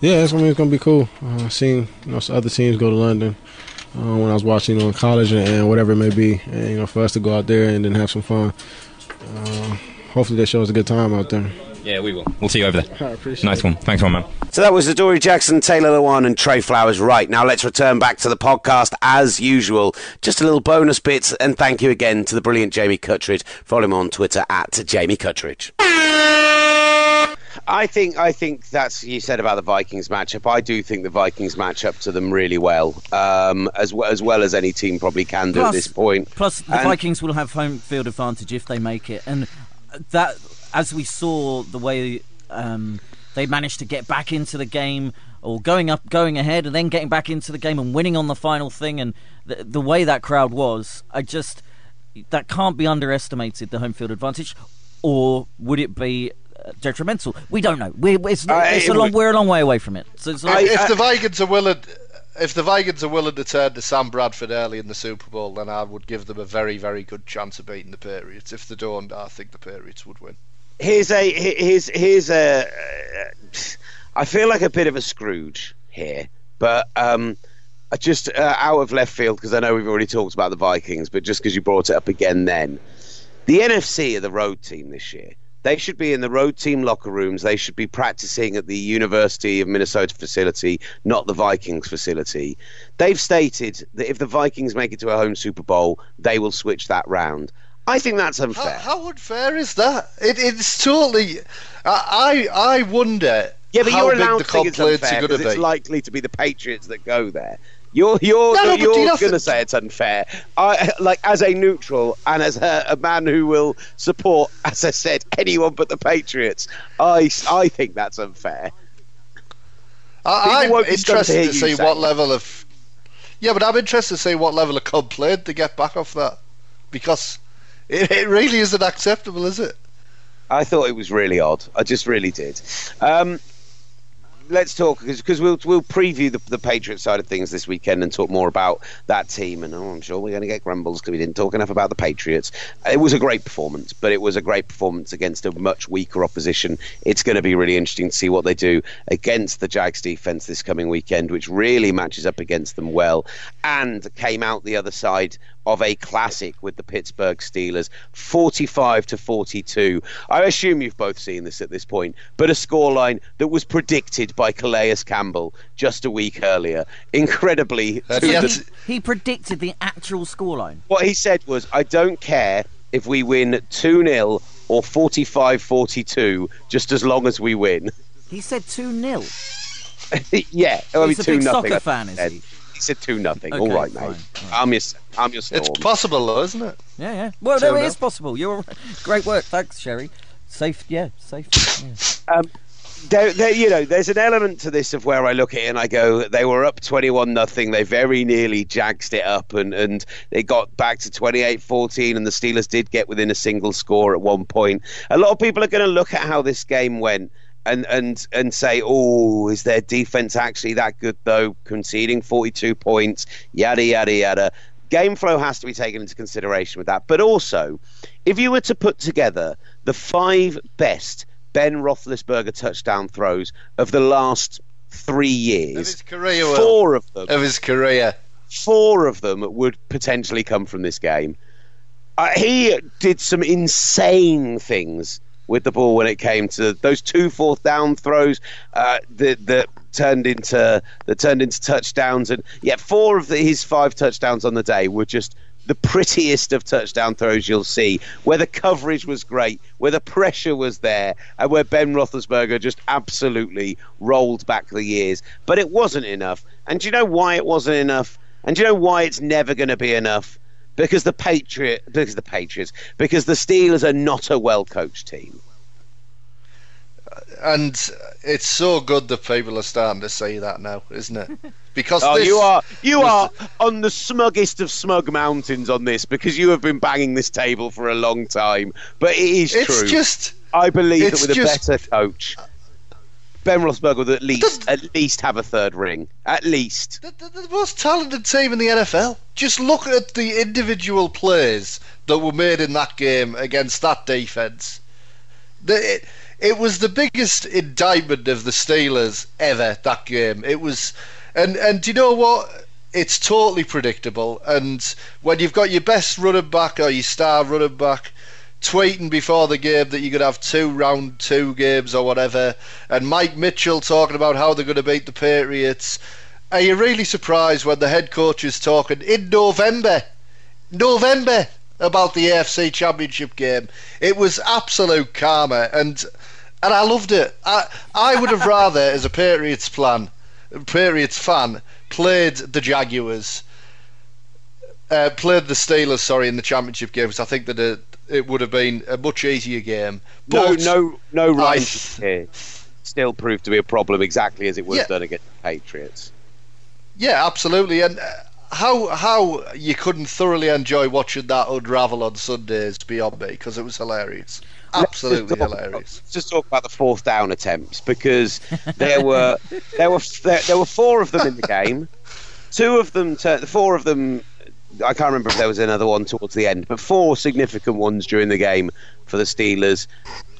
Yeah, it's, I mean, it's gonna be cool. Uh, seeing you know some other teams go to London uh, when I was watching, you know, in college and, and whatever it may be, and you know, for us to go out there and then have some fun. Uh, hopefully, that shows a good time out there. Yeah, we will. We'll see you over there. I appreciate Nice one. Thanks, one man. So that was Adoree' Jackson, Taylor Lewan, and Trey Flowers. Right now, let's return back to the podcast as usual. Just a little bonus bit, and thank you again to the brilliant Jamie Cutteridge. Follow him on Twitter at Jamie Cutteridge. I think I think that's you said about the Vikings matchup. I do think the Vikings match up to them really well, um, as well as well as any team probably can do at this point. Plus, the And- Vikings will have home field advantage if they make it, and that, as we saw, the way um, they managed to get back into the game, or going up, going ahead, and then getting back into the game and winning on the final thing, and the, the way that crowd was, I just that can't be underestimated. The home field advantage, or would it be? Detrimental. We don't know. We, it's, Uh, it's it a long, would- we're a long way away from it. So, so I- if the Vikings are willing, if the Vikings are willing to turn to Sam Bradford early in the Super Bowl, then I would give them a very, very good chance of beating the Patriots. If they don't, I think the Patriots would win. here's a here's here's a I feel like a bit of a Scrooge here, but um, I just uh, out of left field because I know we've already talked about the Vikings, but just because you brought it up again, then the NFC are the road team this year. They should be in the road team locker rooms. They should be practicing at the University of Minnesota facility, not the Vikings facility. They've stated that if the Vikings make it to a home Super Bowl, they will switch that round. I think that's unfair. how unfair is that? It, it's totally. I, I I wonder Yeah, but how you're big the it's unfair are going because to it's be. likely to be the Patriots that go there. You're you're No, no, you're you going to say it's unfair. I like as a neutral and as a, a man who will support, as I said, anyone but the Patriots. I I think that's unfair. I, I'm won't be to interested to, see what level of. Yeah, but I'm interested to see what level of complaint they get back off that, because it, it really isn't acceptable, is it? I thought it was really odd. I just really did. Um, let's talk because we'll we'll preview the, the Patriots side of things this weekend and talk more about that team. And oh, I'm sure we're going to get grumbles because we didn't talk enough about the Patriots. It was a great performance, but it was a great performance against a much weaker opposition. It's going to be really interesting to see what they do against the Jags defense this coming weekend, which really matches up against them well, and came out the other side of a classic with the Pittsburgh Steelers, 45 to 42. I assume you've both seen this at this point, but a scoreline that was predicted by Calais Campbell just a week earlier. Incredibly, to the- He predicted the actual scoreline. what he said was, I don't care if we win 2 0 or 45 42, just as long as we win. He said 2 0. [LAUGHS] yeah, I mean, He's a 2 big nothing. soccer fan, is he? He said 2 nothing. Okay, All right, fine, mate. fine. I'm your, I'm your storm. It's possible, though, isn't it? Yeah, yeah. Well, Two no, it nil. is possible. You're [LAUGHS] great work. Thanks, Sherry. Safe, yeah, safe. [LAUGHS] Yeah. Um, there, there, you know, there's an element to this of where I look at it and I go, they were up 21 nothing. They very nearly jagsed it up and, and they got back to 28 14, and the Steelers did get within a single score at one point. A lot of people are going to look at how this game went. And, and and say, oh, is their defense actually that good though? Conceding 42 points, yada yada yada. Game flow has to be taken into consideration with that. But also, if you were to put together the five best Ben Roethlisberger touchdown throws of the last three years. Of his career, Will. Four of them, Of his career. four of them would potentially come from this game. Uh, he did some insane things with the ball when it came to those two fourth down throws uh, that that turned into that turned into touchdowns, and yet four of the, his five touchdowns on the day were just the prettiest of touchdown throws you'll see, where the coverage was great, where the pressure was there, and where Ben Roethlisberger just absolutely rolled back the years. But it wasn't enough. And do you know why it wasn't enough? And do you know why it's never going to be enough? Because the Patriot, because the Patriots, because the Steelers are not a well coached team. And it's so good that people are starting to say that now, isn't it? [LAUGHS] Because Oh, this you are you was are on the smuggest of smug mountains on this because you have been banging this table for a long time. But it is It's true. just I believe that with just- a better coach, Ben Roethlisberger would at least at least have a third ring. At least. the, the, the most talented team in the NFL. Just look at the individual plays that were made in that game against that defense. The, it, it was the biggest indictment of the Steelers ever. That game. It was, and and do you know what? It's totally predictable. And when you've got your best running back or your star running back tweeting before the game that you could have two round two games or whatever, and Mike Mitchell talking about how they're going to beat the Patriots. Are you really surprised when the head coach is talking in November? November about the AFC Championship game. It was absolute karma, and and I loved it. I I would have rather, as a Patriots plan, Patriots fan, played the Jaguars, uh, played the Steelers. Sorry, in the championship games. I think that it, it would have been a much easier game. No, But no, no. Ryan I- here still proved to be a problem exactly as it would have Yeah. done against the Patriots. Yeah, absolutely. And uh, how how you couldn't thoroughly enjoy watching that unravel on Sundays beyond me because it was hilarious. Absolutely talk- hilarious. Let's just talk about the fourth down attempts because there were [LAUGHS] there were there, there were four of them in the game. Two of them, tur- four of them. I can't remember if there was another one towards the end, but four significant ones during the game for the Steelers.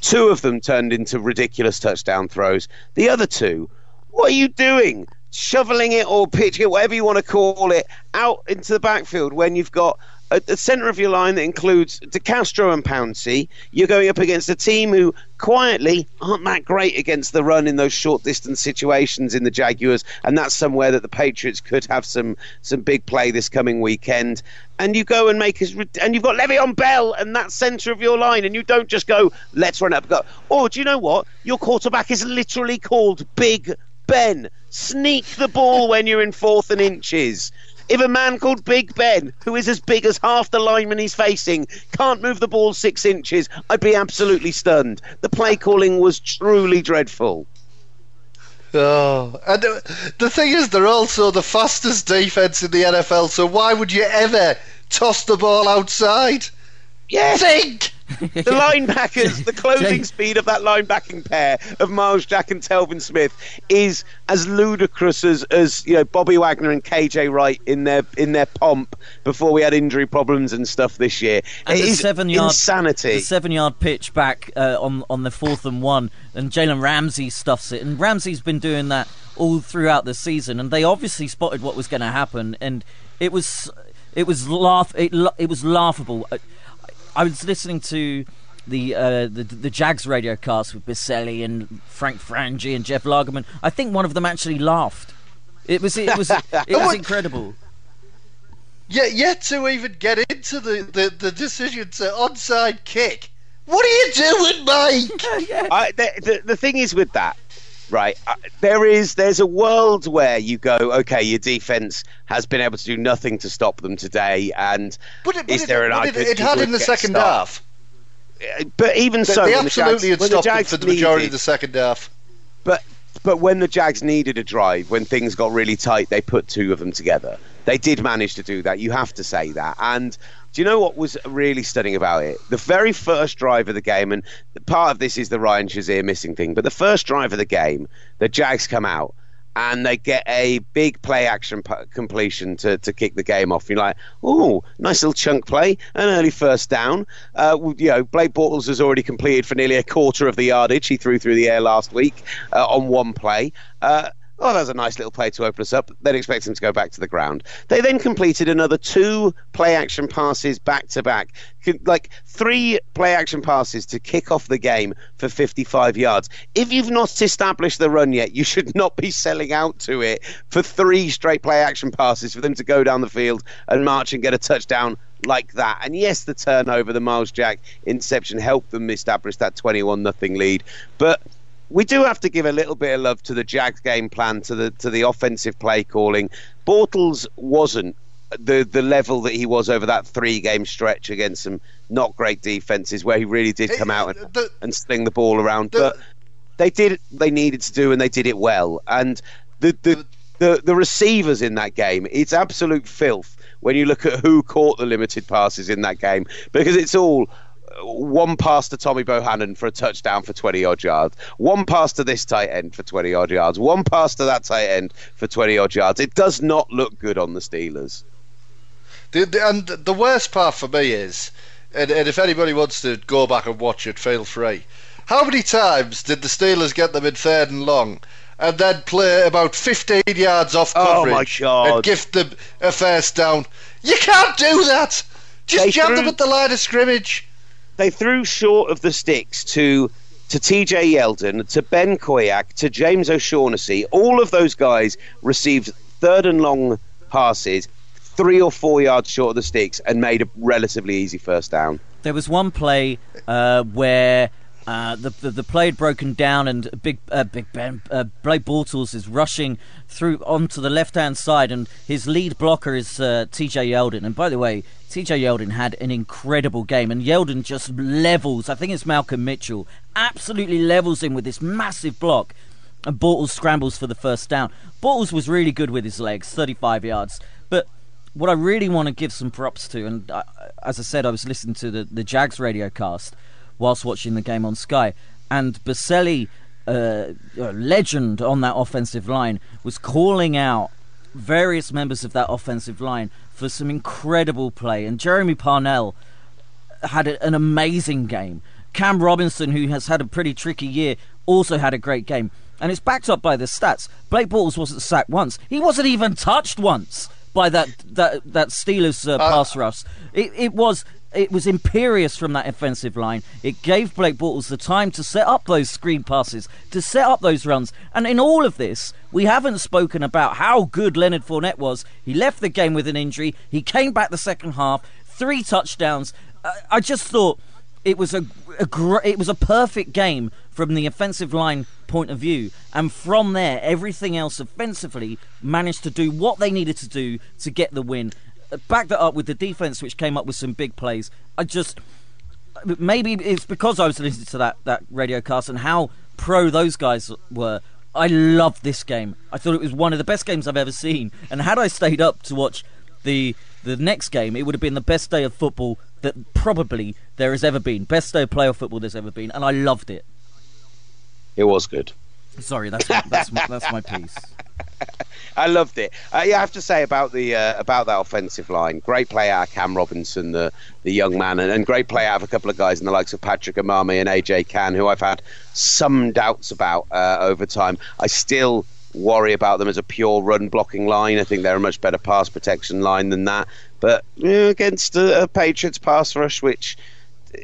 Two of them turned into ridiculous touchdown throws. The other two, what are you doing? Shoveling it or pitching it, whatever you want to call it, out into the backfield when you've got at the centre of your line that includes DeCastro and Pouncey, you're going up against a team who quietly aren't that great against the run in those short distance situations in the Jaguars, and that's somewhere that the Patriots could have some some big play this coming weekend. And you go and make us, and you've got Le'Veon Bell and that centre of your line, and you don't just go, let's run up. Go, oh, do you know what? Your quarterback is literally called Big Ben. Sneak the ball when you're in fourth and inches. If a man called Big Ben, who is as big as half the lineman he's facing, can't move the ball six inches, I'd be absolutely stunned. The play calling was truly dreadful. Oh, and the thing is, they're also the fastest defense in the NFL. So why would you ever toss the ball outside? Yes. Think. [LAUGHS] The linebackers, the closing speed of that linebacking pair of Myles Jack and Telvin Smith is as ludicrous as, as you know Bobby Wagner and KJ Wright in their in their pomp before we had injury problems and stuff this year. And it the seven yard insanity. The seven yard pitch back uh, on on the fourth and one, and Jalen Ramsey stuffs it, and Ramsey's been doing that all throughout the season, and they obviously spotted what was going to happen, and it was it was laugh it, it was laughable. I, I was listening to. The, uh, the the Jags radio cast with Boselli and Frank Frangie and Jeff Lageman. I think one of them actually laughed. It was it was [LAUGHS] it was incredible. Yet, yet to even get into the, the, the decision to onside kick. What are you doing, Mike? [LAUGHS] I, the, the, the thing is with that, right? Uh, there is there's a world where you go, okay, your defense has been able to do nothing to stop them today, and But it, but is it, there an it, argument it you had in the second stopped? half. But even They, so, they when the Jags- absolutely had the stopped them Jags for the majority needed- of the second half. But but when the Jags needed a drive, when things got really tight, they put two of them together. They did manage to do that. You have to say that. And do you know what was really stunning about it? The very first drive of the game, and part of this is the Ryan Shazier missing thing, but the first drive of the game, the Jags come out and they get a big play action p- completion to, to kick the game off. You're like, oh, nice little chunk play, an early first down. Uh, you know, Blake Bortles has already completed for nearly a quarter of the yardage he threw through the air last week uh, on one play. Uh, Oh, that was a nice little play to open us up. They then expect him to go back to the ground. They then completed another two play action passes back to back, like three play action passes to kick off the game for 55 yards. If you've not established the run yet, you should not be selling out to it for three straight play action passes for them to go down the field and march and get a touchdown like that. And yes, the turnover, the Myles Jack interception helped them establish that 21 nothing lead. But we do have to give a little bit of love to the Jags game plan, to the to the offensive play calling. Bortles wasn't the the level that he was over that three game stretch against some not great defenses where he really did come out and, The- and sling the ball around. the- but they did they needed to do and they did it well. And the the the, the receivers in that game, it's absolute filth when you look at who caught the limited passes in that game because it's all one pass to Tommy Bohanon for a touchdown for 20 odd yards, one pass to this tight end for 20 odd yards, one pass to that tight end for 20 odd yards. It does not look good on the Steelers. The, the, and the worst part for me is, and, and if anybody wants to go back and watch it, feel free. How many times did the Steelers get them in third and long, and then play about 15 yards off Oh, coverage God. and gift them a first down? You can't do that. Just They jam them at the line of scrimmage. They threw short of the sticks to to TJ Yeldon, to Ben Koyack, to James O'Shaughnessy. All of those guys received third and long passes, three or four yards short of the sticks, and made a relatively easy first down. There was one play uh, where uh, the, the the play had broken down and Big uh, Big Ben uh, Blake Bortles is rushing through onto the left hand side and his lead blocker is uh, T.J. Yeldon. And by the way, T.J. Yeldon had an incredible game and Yeldon just levels. I think it's Malcolm Mitchell absolutely levels him with this massive block. And Bortles scrambles for the first down. Bortles was really good with his legs, 35 yards. But what I really want to give some props to, and I, as I said, I was listening to the, the Jags radio cast whilst watching the game on Sky, and Boselli, uh, a legend on that offensive line, was calling out various members of that offensive line for some incredible play. And Jeremy Parnell had a, an amazing game. Cam Robinson, who has had a pretty tricky year, also had a great game. And it's backed up by the stats. Blake Bortles wasn't sacked once. He wasn't even touched once by that that that Steelers uh, pass rush. It, it was it was imperious from that offensive line. It gave Blake Bortles the time to set up those screen passes, to set up those runs. And in all of this, we haven't spoken about how good Leonard Fournette was. He left the game with an injury. He came back the second half, three touchdowns. I, just thought it was a, a gr- it was a perfect game from the offensive line point of view, and from there, everything else offensively managed to do what they needed to do to get the win. Back that up with the defense, which came up with some big plays. I just maybe it's because I was listening to that that radio cast and how pro those guys were. I loved this game. I thought it was one of the best games I've ever seen. And had I stayed up to watch the the next game, it would have been the best day of football that probably there has ever been. Best day of playoff football there's ever been, and I loved it. It was good. Sorry, that's that's my, that's my piece. [LAUGHS] I loved it. Uh, yeah, I have to say about the uh, about that offensive line. Great play out of Cam Robinson, the the young man, and, and great play out of a couple of guys in the likes of Patrick Omameh and AJ Cann, who I've had some doubts about uh, over time. I still worry about them as a pure run blocking line. I think they're a much better pass protection line than that. But you know, against a, a Patriots pass rush, which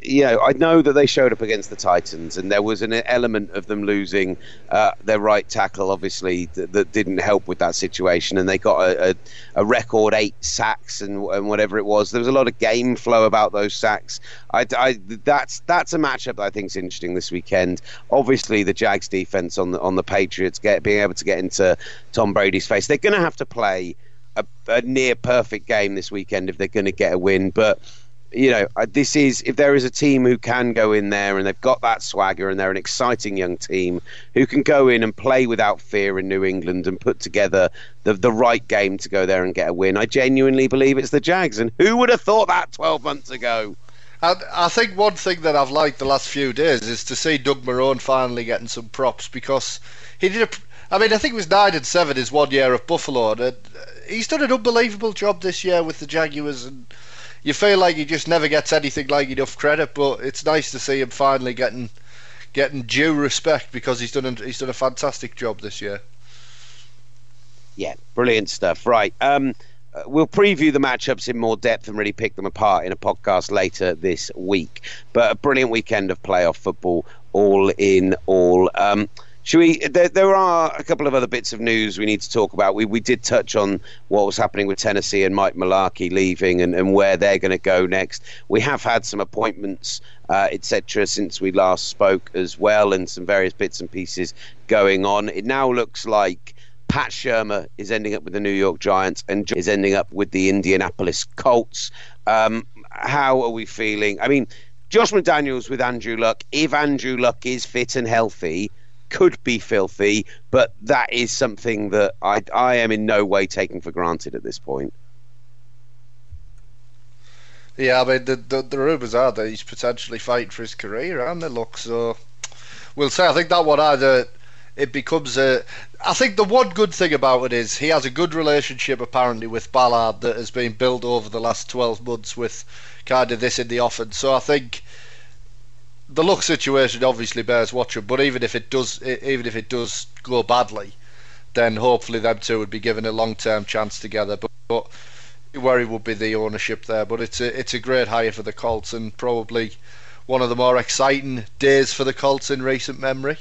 you know, I know that they showed up against the Titans, and there was an element of them losing uh, their right tackle, obviously, that, that didn't help with that situation. And they got a, a, a record eight sacks and, and, whatever it was. There was a lot of game flow about those sacks. I, I, that's that's a matchup that I think is interesting this weekend. Obviously, the Jags defense on the on the Patriots get being able to get into Tom Brady's face. They're going to have to play a, a near perfect game this weekend if they're going to get a win, but you know, this is if there is a team who can go in there and they've got that swagger and they're an exciting young team who can go in and play without fear in New England and put together the the right game to go there and get a win. I genuinely believe it's the Jags, and who would have thought that 12 months ago? I, I think one thing that I've liked the last few days is to see Doug Marrone finally getting some props because he did a. I mean, I think it was nine and seven his one year of Buffalo, and uh, he's done an unbelievable job this year with the Jaguars and you feel like he just never gets anything like enough credit, but it's nice to see him finally getting getting due respect because he's done a, he's done a fantastic job this year. Yeah, brilliant stuff. Right. Um, uh, we'll preview the matchups in more depth and really pick them apart in a podcast later this week. But a brilliant weekend of playoff football, all in all. Um, should we? There, there, are a couple of other bits of news we need to talk about. We we did touch on what was happening with Tennessee and Mike Mularkey leaving and, and where they're going to go next. We have had some appointments, uh, etc., since we last spoke as well, and some various bits and pieces going on. It now looks like. Pat Shurmur is ending up with the New York Giants and is ending up with the Indianapolis Colts. Um, how are we feeling? I mean, Josh McDaniels with Andrew Luck. If Andrew Luck is fit and healthy, could be filthy, but that is something that I, I am in no way taking for granted at this point. Yeah, I mean, the, the, the rumours are that he's potentially fighting for his career, aren't they? Look, so we'll say. I think that one either it becomes a. I think the one good thing about it is he has a good relationship apparently with Ballard that has been built over the last 12 months with kind of this in the offing. So I think the luck situation obviously bears watching, but even if it does, even if it does go badly, then hopefully them two would be given a long-term chance together. But, but worry would be the ownership there. But it's a it's a great hire for the Colts and probably one of the more exciting days for the Colts in recent memory.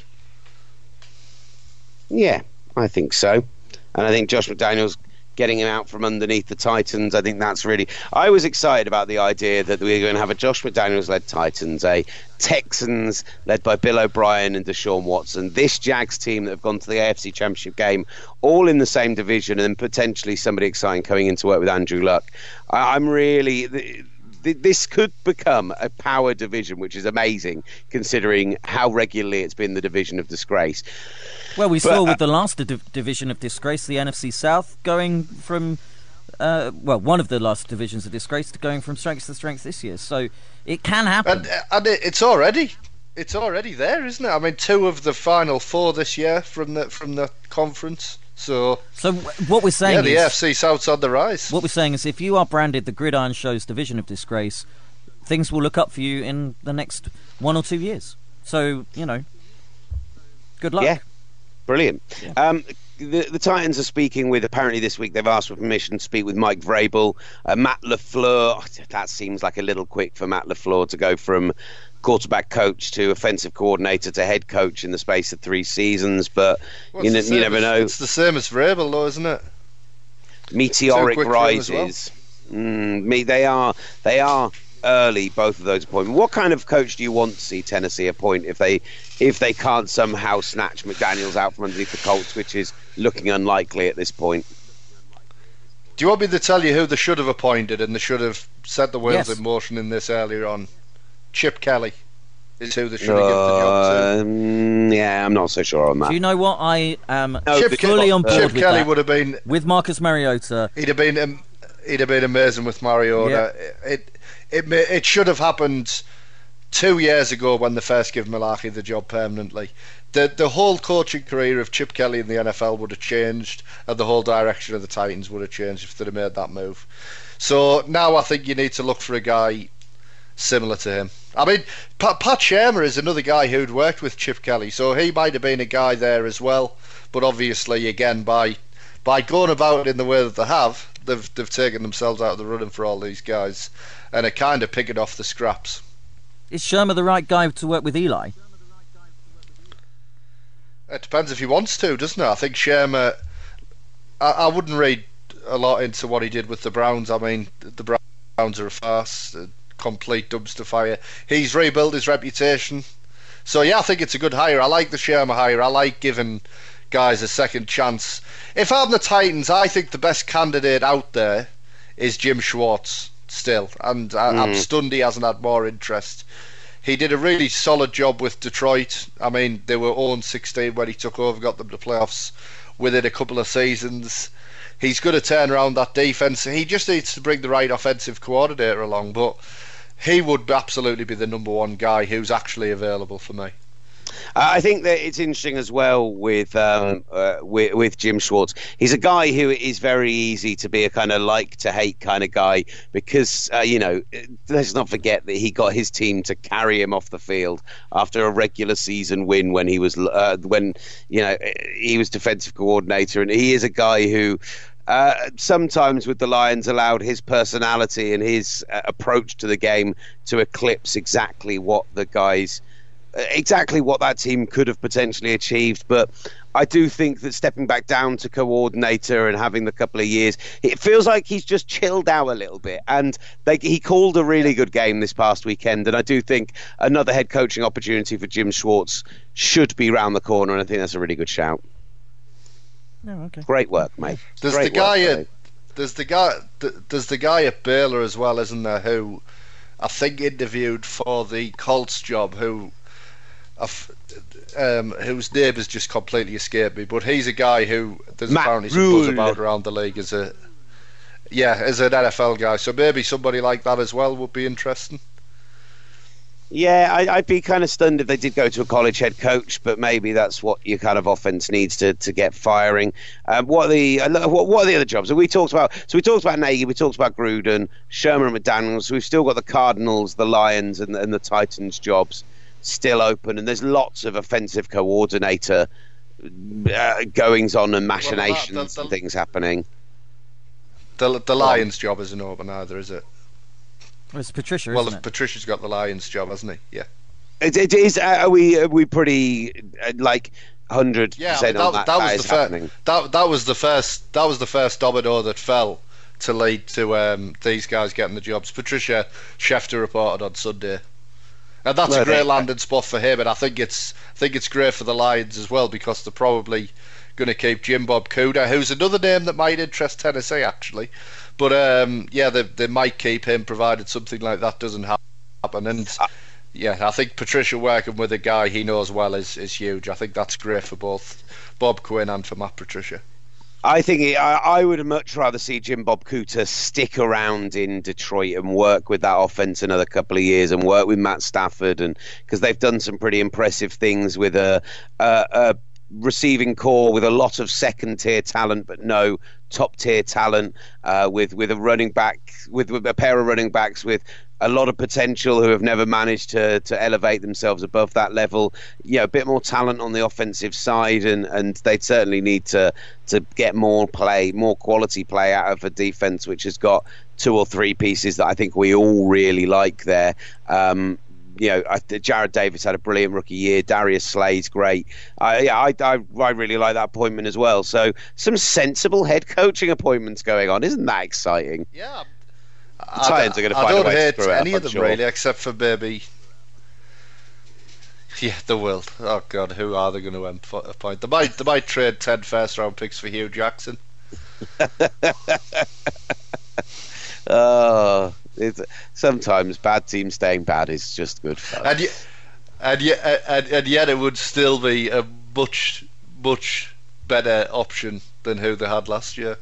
Yeah, I think so, and I think Josh McDaniels getting him out from underneath the Titans. I think that's really. I was excited about the idea that we are going to have a Josh McDaniels led Titans, a Texans led by Bill O'Brien and Deshaun Watson, this Jags team that have gone to the AFC Championship game, all in the same division, and potentially somebody exciting coming in to work with Andrew Luck. I, I'm really this could become a power division, which is amazing considering how regularly it's been the division of disgrace. Well, we but, saw with uh, the last div- division of disgrace, the NFC South, going from uh, well, one of the last divisions of disgrace to going from strength to strength this year. So it can happen, and, and it's already it's already there, isn't it? I mean, two of the final four this year from the from the conference. So, so what we're saying, yeah, the is, AFC South's on the rise. What we're saying is, if you are branded the Gridiron Show's division of disgrace, things will look up for you in the next one or two years. So, you know, good luck. Yeah, brilliant. Yeah. Um, the, the Titans are speaking with apparently this week they've asked for permission to speak with Mike Vrabel, uh, Matt Lafleur. That seems like a little quick for Matt Lafleur to go from quarterback coach to offensive coordinator to head coach in the space of three seasons. But Well, you, the you never know. It's the same as Vrabel, though, isn't it? Meteoric Too quick for him as well. rises. Mm, me, they are they are early both of those appointments. What kind of coach do you want to see Tennessee appoint if they if they can't somehow snatch McDaniel's out from underneath the Colts, which is looking unlikely at this point? Do you want me to tell you who they should have appointed and they should have set the wheels Yes. in motion in this earlier on? Chip Kelly is who they should have given the job to. Um, yeah, I'm not so sure on that. Do you know what? I am No, Chip, but- fully on board Chip with Kelly that. would have been with Marcus Mariota. he'd have been um, he'd have been amazing with Mariota. It it ma- it should have happened two years ago when they first gave Mularkey the job permanently. The the whole coaching career of Chip Kelly in the NFL would have changed, and the whole direction of the Titans would have changed if they'd have made that move. So now I think you need to look for a guy similar to him. I mean, Pat, Pat Shurmur is another guy who'd worked with Chip Kelly, so he might have been a guy there as well. But obviously, again, by by going about it in the way that they have, they've they've taken themselves out of the running for all these guys, and are kind of picking off the scraps. Is Shurmur the right guy to work with Eli? It depends if he wants to, doesn't it? I think Shurmur. I, I wouldn't read a lot into what he did with the Browns. I mean, the Browns are a farce, a complete dumpster fire. He's rebuilt his reputation. So yeah, I think it's a good hire. I like the Shurmur hire. I like giving guys a second chance. If I'm the Titans, I think the best candidate out there is Jim Schwartz still, and I, I'm hmm. stunned he hasn't had more interest. He did a really solid job with Detroit. I mean, they were 0 16 when he took over, got them to playoffs within a couple of seasons. He's going to turn around that defense. He just needs to bring the right offensive coordinator along, but he would absolutely be the number one guy who's actually available for me. Uh, I think that it's interesting as well with um, uh, with, with Jim Schwartz. He's a guy who is very easy to be a kind of like to hate kind of guy because uh, you know let's not forget that he got his team to carry him off the field after a regular season win when he was uh, when you know he was defensive coordinator and he is a guy who. Uh, sometimes with the Lions allowed his personality and his uh, approach to the game to eclipse exactly what the guys exactly what that team could have potentially achieved. But I do think that stepping back down to coordinator and having the couple of years, it feels like he's just chilled out a little bit. And they, he called a really good game this past weekend. And I do think another head coaching opportunity for Jim Schwartz should be round the corner. And I think that's a really good shout. No, okay. Great work, mate. There's Great the guy work, at mate. there's the guy th- there's the guy at Baylor as well, isn't there? Who I think interviewed for the Colts job. Who I f- um, whose name has just completely escaped me, but he's a guy who there's Matt apparently some buzz about around the league as a yeah as an NFL guy. So maybe somebody like that as well would be interesting. Yeah, I, I'd be kind of stunned if they did go to a college head coach, but maybe that's what your kind of offense needs to, to get firing. Um, what are the what, what are the other jobs? So we talked about so we talked about Nagy, we talked about Gruden, Shurmur and So We've still got the Cardinals, the Lions, and, and the Titans jobs still open, and there's lots of offensive coordinator uh, goings on and machinations the- and things happening. The the Lions job isn't open either, is it? Well, it's Patricia. Well, isn't it? Patricia's got the Lions job, hasn't he? Yeah. It, it is. Uh, are we are we pretty uh, like hundred Yeah, I percent mean, on that, that? that, that was is the happening. first. That that was the first. That was the first domino that fell to lead to um, these guys getting the jobs. Patricia Schefter reported on Sunday, and that's a great landing spot for him. And I think it's I think it's great for the Lions as well because they're probably going to keep Jim Bob Cooter, who's another name that might interest Tennessee actually. But um, yeah, they they might keep him provided something like that doesn't happen. And yeah, I think Patricia working with a guy he knows well is, is huge. I think that's great for both Bob Quinn and for Matt Patricia. I think he, I, I would much rather see Jim Bob Cooter stick around in Detroit and work with that offense another couple of years and work with Matt Stafford and because they've done some pretty impressive things with a, a, a receiving core with a lot of second tier talent but no top tier talent uh, with with a running back with, with a pair of running backs with a lot of potential who have never managed to to elevate themselves above that level. You know, a bit more talent on the offensive side, and and they certainly need to to get more play, more quality play out of a defense which has got two or three pieces that I think we all really like there. Um, you know, I, Jarrad Davis had a brilliant rookie year. Darius Slay's great. I, yeah, I, I, I really like that appointment as well. So some sensible head coaching appointments going on. Isn't that exciting? Yeah. The Titans are going to find I a don't way to hate screw any up, of them sure. really, except for maybe. Yeah, they will. Oh God, who are they going to appoint? They might, they might trade ten first round picks for Hue Jackson. [LAUGHS] Oh, it's, sometimes bad teams staying bad is just good fun. and yet, and yet, and, and yet, it would still be a much, much better option than who they had last year.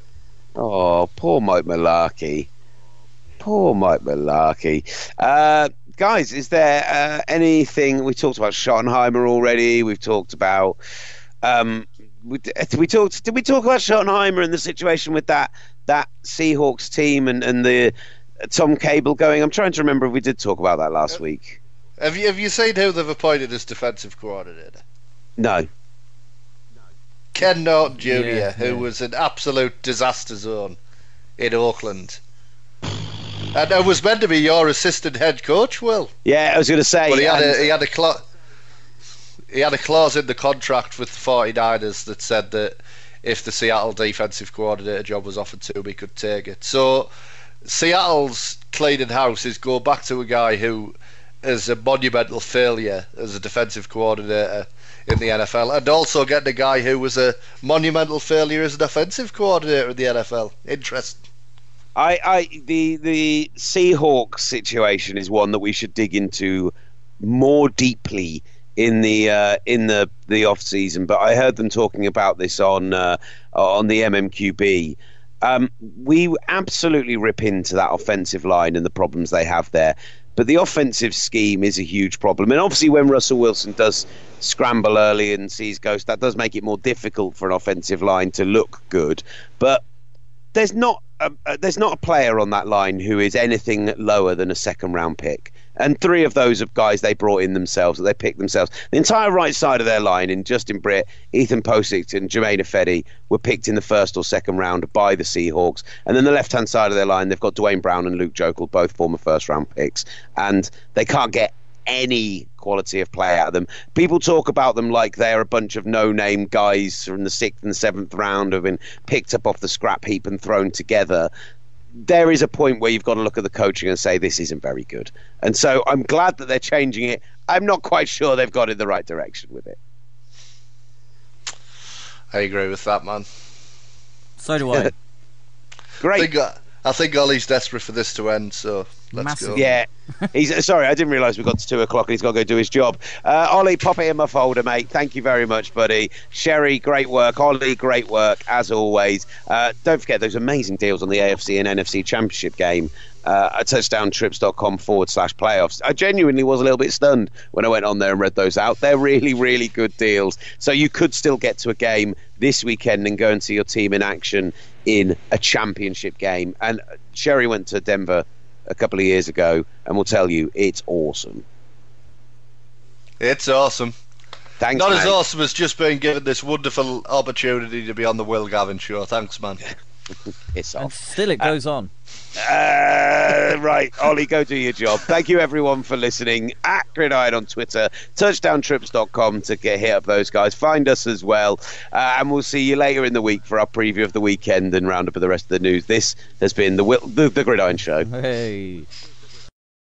Oh, poor Mike Mularkey. Poor Mike Mularkey. Uh, guys, is there uh, anything we talked about Schottenheimer already? We've talked about. Um, we, we talked. Did we talk about Schottenheimer and the situation with that that Seahawks team and and the Tom Cable going? I'm trying to remember if we did talk about that last uh, week. Have you have you seen who they've appointed as defensive coordinator? No. Ken Norton Jr., Yeah, who yeah. was an absolute disaster zone in Oakland. And it was meant to be your assistant head coach, Will. Yeah, I was going to say. But he had and- a he had a cla- he had a clause in the contract with the 49ers that said that if the Seattle defensive coordinator job was offered to him, he could take it. So Seattle's cleaning house is go back to a guy who is a monumental failure as a defensive coordinator in the NFL, and also getting a guy who was a monumental failure as an offensive coordinator in the NFL. Interesting. I, I, the the Seahawks situation is one that we should dig into more deeply in the uh, in the the off season. But I heard them talking about this on uh, on the MMQB. Um, we absolutely rip into that offensive line and the problems they have there. But the offensive scheme is a huge problem. And obviously, when Russell Wilson does scramble early and sees ghosts, that does make it more difficult for an offensive line to look good. But there's not a, there's not a player on that line who is anything lower than a second round pick. And three of those of guys they brought in themselves, that they picked themselves. The entire right side of their line, in Justin Britt, Ethan Pocic, and Germain Ifedi, were picked in the first or second round by the Seahawks. And then the left hand side of their line, they've got Duane Brown and Luke Joeckel, both former first round picks. And they can't get any quality of play out of them. People talk about them like they're a bunch of no-name guys from the sixth and seventh round who've been picked up off the scrap heap and thrown together. There is a point where you've got to look at the coaching and say this isn't very good. And so I'm glad that they're changing it. I'm not quite sure they've got in the right direction with it. I agree with that, man. So do I. I [LAUGHS] Great. think, uh, I think Olly's desperate for this to end, so let's Massive. go. Yeah, he's sorry. I didn't realise we got to two o'clock and he's got to go do his job. Uh, Olly, pop it in my folder, mate. Thank you very much, buddy. Sherry, great work. Olly, great work as always. Uh, don't forget those amazing deals on the AFC and NFC Championship game. Uh, at touchdowntrips.com forward slash playoffs. I genuinely was a little bit stunned when I went on there and read those out. They're really, really good deals. So you could still get to a game this weekend and go and see your team in action in a championship game. And Sherry went to Denver a couple of years ago and will tell you it's awesome. It's awesome. Thanks, Not as awesome as just being given this wonderful opportunity to be on the Will Gavin show. Thanks, man. [LAUGHS] Piss and off. still it goes on. Uh, right, Olly, go do your job. Thank you, everyone, for listening. At Gridiron on Twitter, touchdowntrips.com to get hit up those guys. Find us as well. Uh, and we'll see you later in the week for our preview of the weekend and round up of the rest of the news. This has been the, the, the Gridiron Show. Hey.